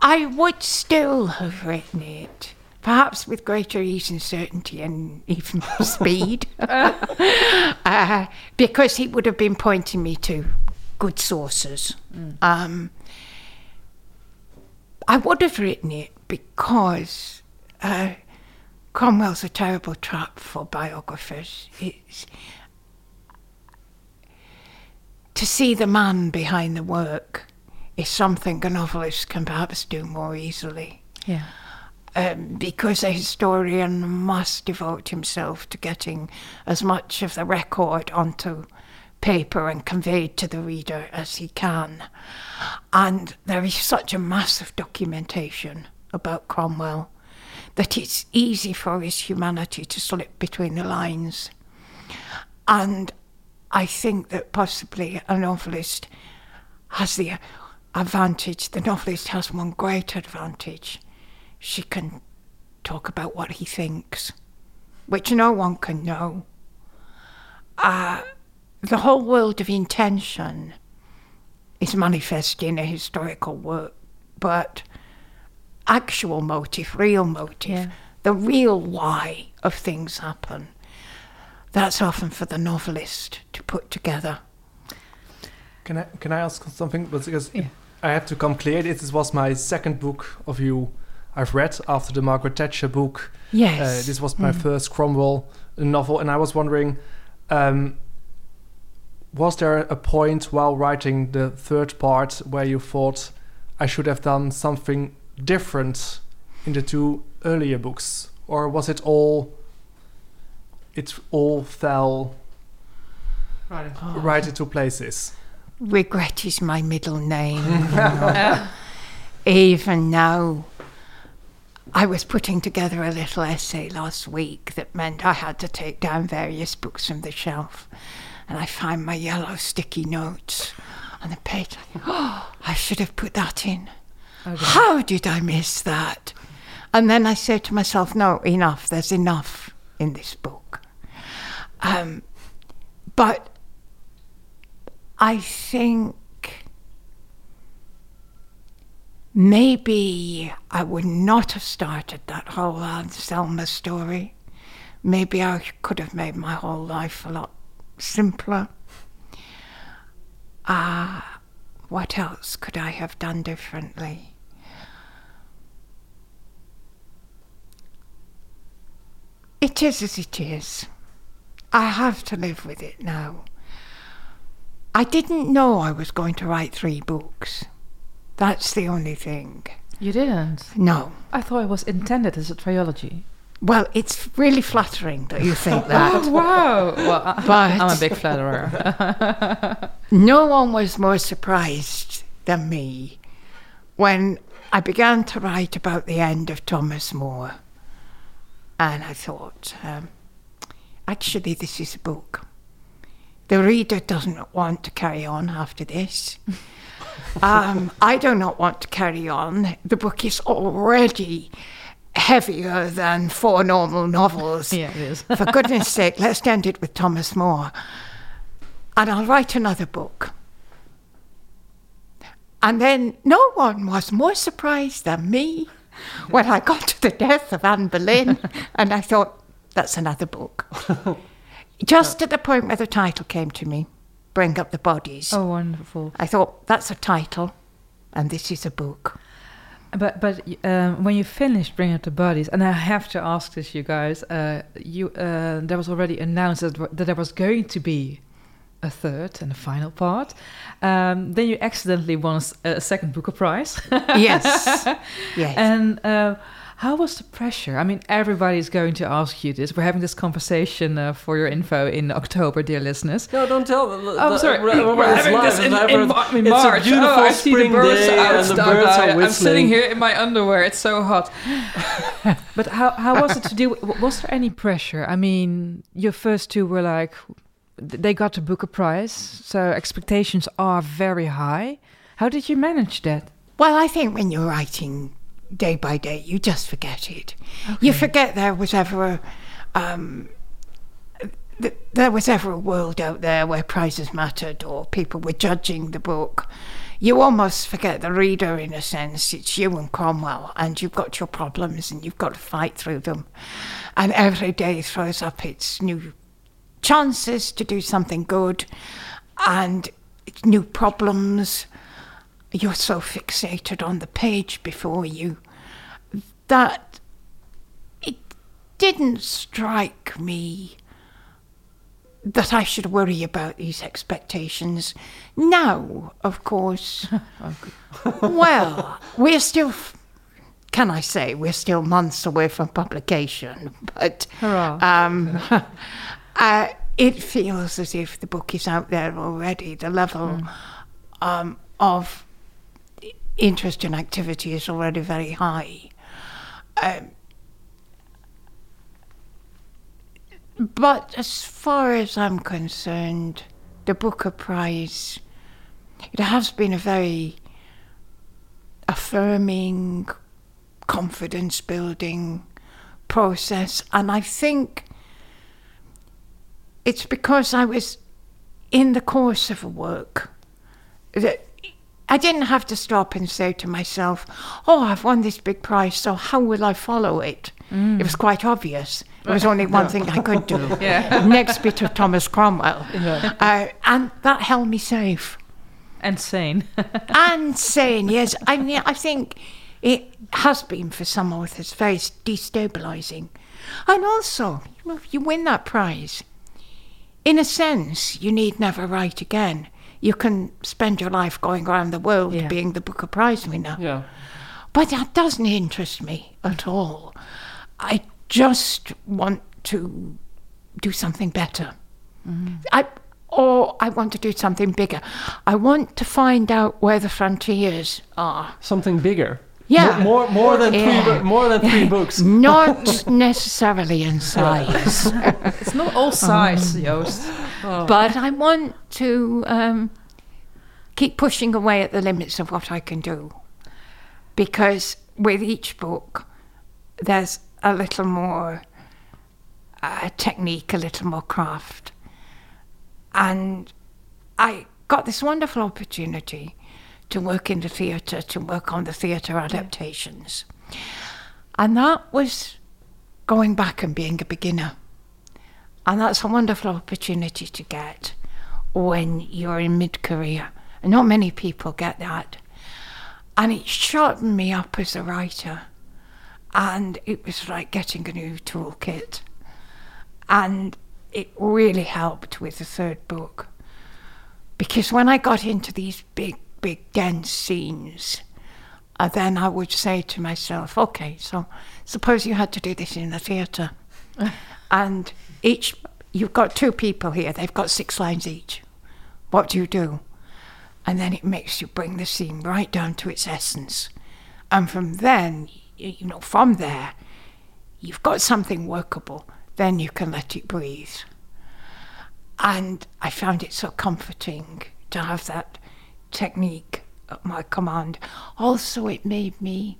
I would still have written it, perhaps with greater ease and certainty and even more speed, uh, because he would have been pointing me to good sources. Um, I would have written it because uh, Cromwell's a terrible trap for biographers. It's, to see the man behind the work is something a novelist can perhaps do more easily. Yeah. Um, because a historian must devote himself to getting as much of the record onto paper and conveyed to the reader as he can. And there is such a massive documentation about Cromwell that it's easy for his humanity to slip between the lines. And I think that possibly a novelist has the advantage, the novelist has one great advantage. She can talk about what he thinks, which no one can know. Uh, the whole world of intention is manifest in a historical work, but actual motive, real motive, Yeah. the real why of things happen, that's often for the novelist to put together. Can I can I ask something? Because I have to come clear. This was my second book of you I've read after the Margaret Thatcher book. Yes. Uh, this was my first Cromwell novel, and I was wondering, um, was there a point while writing the third part where you thought I should have done something different in the two earlier books, or was it all? It all fell right into places. Regret is my middle name. you. Even now, I was putting together a little essay last week that meant I had to take down various books from the shelf. And I find my yellow sticky notes on the page. I think, oh, I should have put that in. How did I miss that? And then I say to myself, no, enough. There's enough in this book. Um, but I think maybe I would not have started that whole Anselma story. Maybe I could have made my whole life a lot simpler. Ah, what else could I have done differently? It is as it is. I have to live with it now. I didn't know I was going to write three books. That's the only thing. You didn't. No. I thought it was intended as a trilogy. Well, it's really flattering that you think that. oh, wow. Well, I, But- I'm a big flatterer. no one was more surprised than me when I began to write about the end of Thomas More. And I thought, um, actually, this is a book. The reader doesn't want to carry on after this. um, I do not want to carry on. The book is already heavier than four normal novels. yeah, it is. For goodness sake, let's end it with Thomas More. And I'll write another book. And then no one was more surprised than me when I got to the death of Anne Boleyn. and I thought, that's another book. Just at the point where the title came to me, Bring Up the Bodies, Oh, wonderful. I thought, that's a title, and this is a book. But but um, when you finished bringing up the bodies, and I have to ask this, you guys, uh, you uh, there was already announced that, that there was going to be a third and a final part. Um, then you accidentally won a, second Booker Prize. Yes. Yes. And uh, how was the pressure? I mean, everybody's going to ask you this. We're having this conversation uh, for your info in October, dear listeners. No, don't tell. them. Oh, the- sorry. we're- we're- We're it's having this in, it's in, live. Mar- in It's a beautiful oh, I see the spring birds day and the outside. birds are whistling. I'm sitting here in my underwear. It's so hot. but how how was it to do? Was there any pressure? I mean, your first two were like they got to Booker Prize, so expectations are very high. How did you manage that? Well, I think when you're writing day by day, you just forget it. You forget there was ever, um, th- there was ever a world out there where prizes mattered or people were judging the book. you almost forget the reader in a sense. It's you and Cromwell, and you've got your problems, and you've got to fight through them. And every day throws up its new chances to do something good, and new problems. You're so fixated on the page before you that it didn't strike me that I should worry about these expectations. Now, of course, well, we're still, f- can I say, we're still months away from publication, but um, uh, it feels as if the book is out there already. The level um, of interest and activity is already very high. Um, but as far as I'm concerned, the Booker Prize, it has been a very affirming, confidence building process. And I think it's because I was in the course of a work that I didn't have to stop and say to myself, Oh, I've won this big prize, so how will I follow it? It was quite obvious. There was only one thing I could do. Next bit of Thomas Cromwell. Uh, and that held me safe. and sane. and sane, yes. I mean, I think it has been for some authors very destabilizing. And also, if you win that prize, in a sense, you need never write again. You can spend your life going around the world Yeah. being the Booker Prize winner. Yeah. But that doesn't interest me at all. I just want to do something better. Mm-hmm. I, or I want to do something bigger. I want to find out where the frontiers are. Something bigger. Yeah. More, more, more than Yeah. three, more than three books. Not necessarily in size, it's not all size, Joost. but I want to um, keep pushing away at the limits of what I can do. Because with each book, there's a little more uh, technique, a little more craft. And I got this wonderful opportunity to work in the theatre, to work on the theatre adaptations. And that was going back and being a beginner. And that's a wonderful opportunity to get when you're in mid career. And not many people get that. And it sharpened me up as a writer. And it was like getting a new toolkit. And it really helped with the third book. Because when I got into these big, big, dense scenes, uh, then I would say to myself, okay, so suppose you had to do this in the theatre. and each, you've got two people here, they've got six lines each. What do you do? And then it makes you bring the scene right down to its essence. And from then, you know, from there, you've got something workable, then you can let it breathe. And I found it so comforting to have that technique at my command. Also, it made me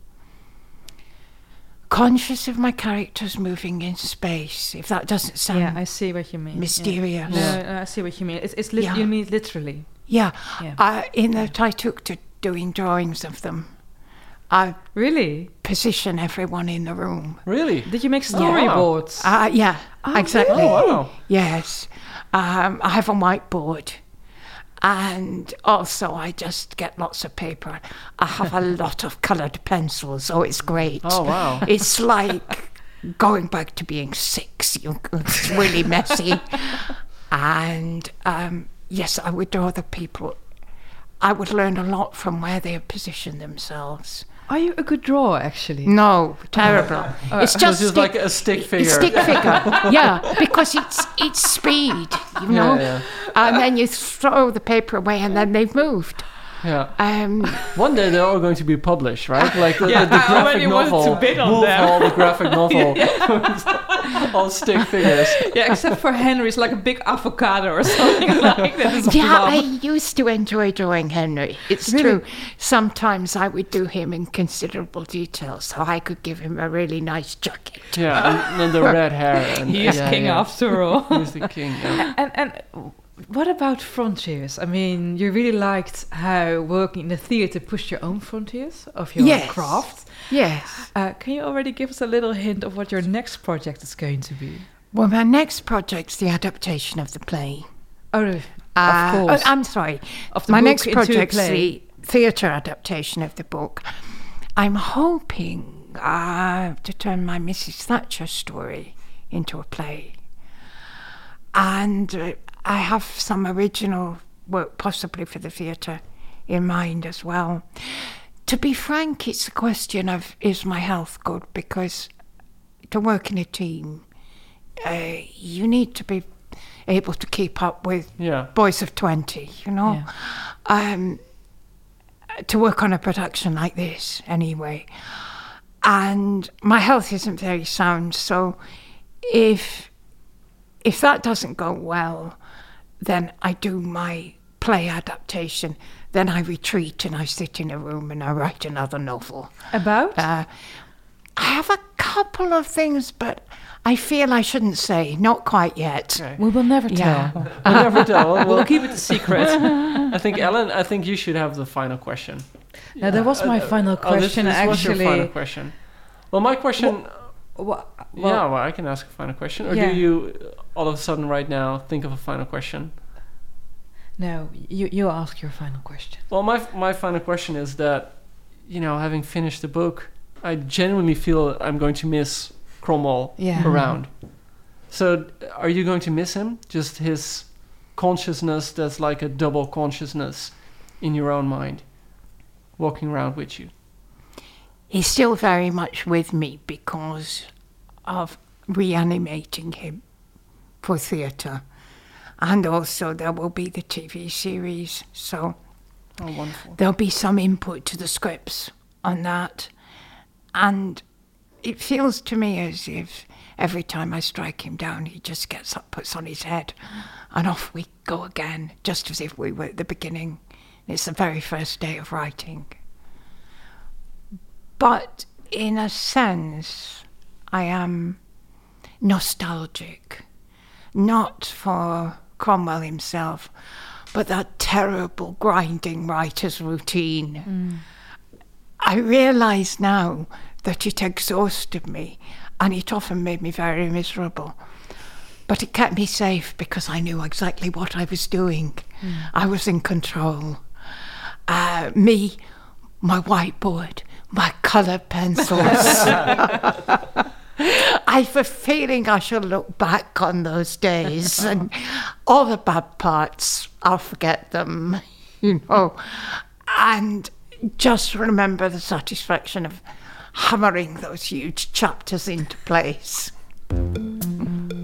conscious of my characters moving in space, if that doesn't sound Yeah, I see what you mean. Mysterious. No, no, I see what you mean. It's, it's lit- Yeah. you mean literally. Yeah, Yeah. I, in that I took to doing drawings of them. I Really? position everyone in the room. Really? Did you make Oh, wow. storyboards? Uh, yeah, exactly. Oh, wow. Yes. Um, I have a whiteboard. And also, I just get lots of paper. I have a lot of coloured pencils, so it's great. Oh, wow. It's like going back to being six. It's really messy. and um, yes, I would draw the people. I would learn a lot from where they have positioned themselves. Are you a good drawer, actually? No, terrible. Uh, it's It's just, just stick- like a stick figure. it's stick figure. yeah, because it's it's speed, you know. yeah. And then you throw the paper away, and then they've moved. Yeah. Um, One day they're all going to be published, right? Like the, Yeah, the, the graphic novel. to bid on Wolf the graphic novel. all stick figures. Yeah, except for Henry's like a big avocado or something like that. Yeah, blob. I used to enjoy drawing Henry. It's Really? true. Sometimes I would do him in considerable detail, so I could give him a really nice jacket. Yeah, and, and the red hair. And, He is yeah, king yeah. after all. He's the king. Yeah. and and what about frontiers? I mean, you really liked how working in the theater pushed your own frontiers of your Yes. craft. Yes. Uh, can you already give us a little hint of what your next project is going to be? Well, my next project's the adaptation of the play. Oh, of Uh, course. oh, I'm sorry. Of the my next project's the theatre adaptation of the book. I'm hoping uh, to turn my Mrs. Thatcher story into a play. And uh, I have some original work, possibly for the theatre, in mind as well. To be frank, it's a question of is my health good? Because to work in a team, uh, you need to be able to keep up with Yeah. boys of 20, you know? Um, to work on a production like this, anyway. And my health isn't very sound, so if if that doesn't go well, then I do my play adaptation. Then I retreat and I sit in a room and I write another novel. About? Uh, I have a couple of things, but I feel I shouldn't say. Not quite yet. we will never tell. Yeah. We'll never tell. We'll, We'll keep it a secret. I think Ellen. I think you should have the final question. Now, that was my final Oh, this, question, this was your final question. Well, my question. Wha- yeah, well- well, I can ask a final question, or Yeah. do you all of a sudden right now think of a final question? No, you you ask your final question. Well, my my final question is that, you know, having finished the book, I genuinely feel I'm going to miss Cromwell Yeah. around. So, are you going to miss him? Just his consciousness that's like a double consciousness in your own mind, walking around with you. He's still very much with me because of reanimating him for theatre. And also, there will be the TV series. So, Oh, wonderful. there'll be some input to the scripts on that. And it feels to me as if every time I strike him down, he just gets up, puts on his head, and off we go again, just as if we were at the beginning. It's the very first day of writing. But in a sense, I am nostalgic, not for Cromwell himself, but that terrible grinding writer's routine. I realise now that it exhausted me and it often made me very miserable. But it kept me safe because I knew exactly what I was doing. I was in control. Uh, me, my whiteboard, my colour pencils. I've a feeling I shall look back on those days and all the bad parts, I'll forget them, you know, and just remember the satisfaction of hammering those huge chapters into place.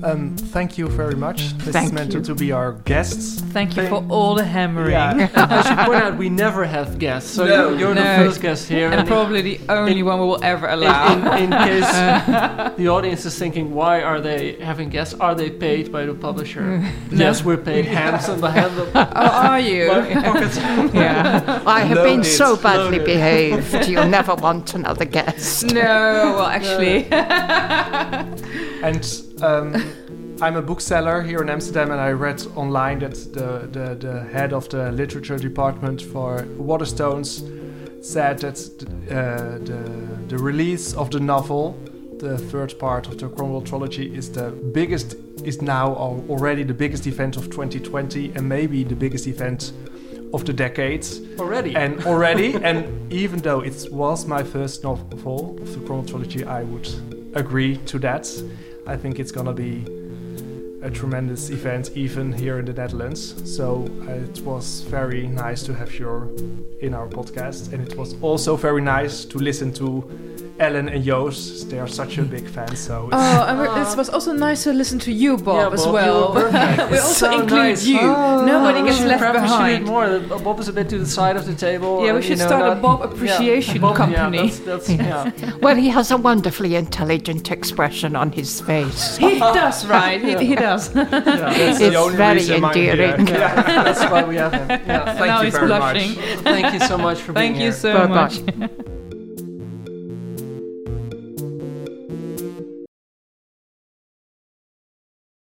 Um, thank you very much. This Thank is meant you. to be our guests. Thank you for all the hammering. Yeah. I should point out we never have guests, so No. you're, you're No. the first guest here. And probably the only one we will ever allow. in, in, in case the audience is thinking, why are they having guests? Are they paid by the publisher? Yes, we're paid handsome by hand. oh, are you? Yeah. I have been so badly loaded. behaved, you'll never want another guest. no, well, actually. And um, I'm a bookseller here in Amsterdam, and I read online that the, the, the head of the literature department for Waterstones said that uh, the, the release of the novel, the third part of the Cromwell trilogy, is the biggest, is now already the biggest event of 2020, and maybe the biggest event of the decades. Already. And already, and even though it was my first novel of the Cromwell trilogy, I would agree to that. I think it's gonna be a tremendous event, even here in the Netherlands. So uh, it was very nice to have you in our podcast, and it was also very nice to listen to Ellen and Joost. They are such a big fan, so it's, Oh, and we're- it was also nice to listen to you, Bob, Yeah, as Bob, well. you were perfect. we It's also so include nice. you. Oh, Nobody we gets should left should behind. more. Bob is a bit to the side of the table. Yeah, we and, you should know, start a not- Bob yeah, appreciation Bob- company. Yeah, that's, that's, yeah. Well, he has a wonderfully intelligent expression on his face. He does, right? He, he does. that's It's the only very reason I'm here. endearing. yeah, that's why we have him. Yeah. Thank now you he's very blushing. much. Thank you so much for Thank being you here. so Bye-bye. much.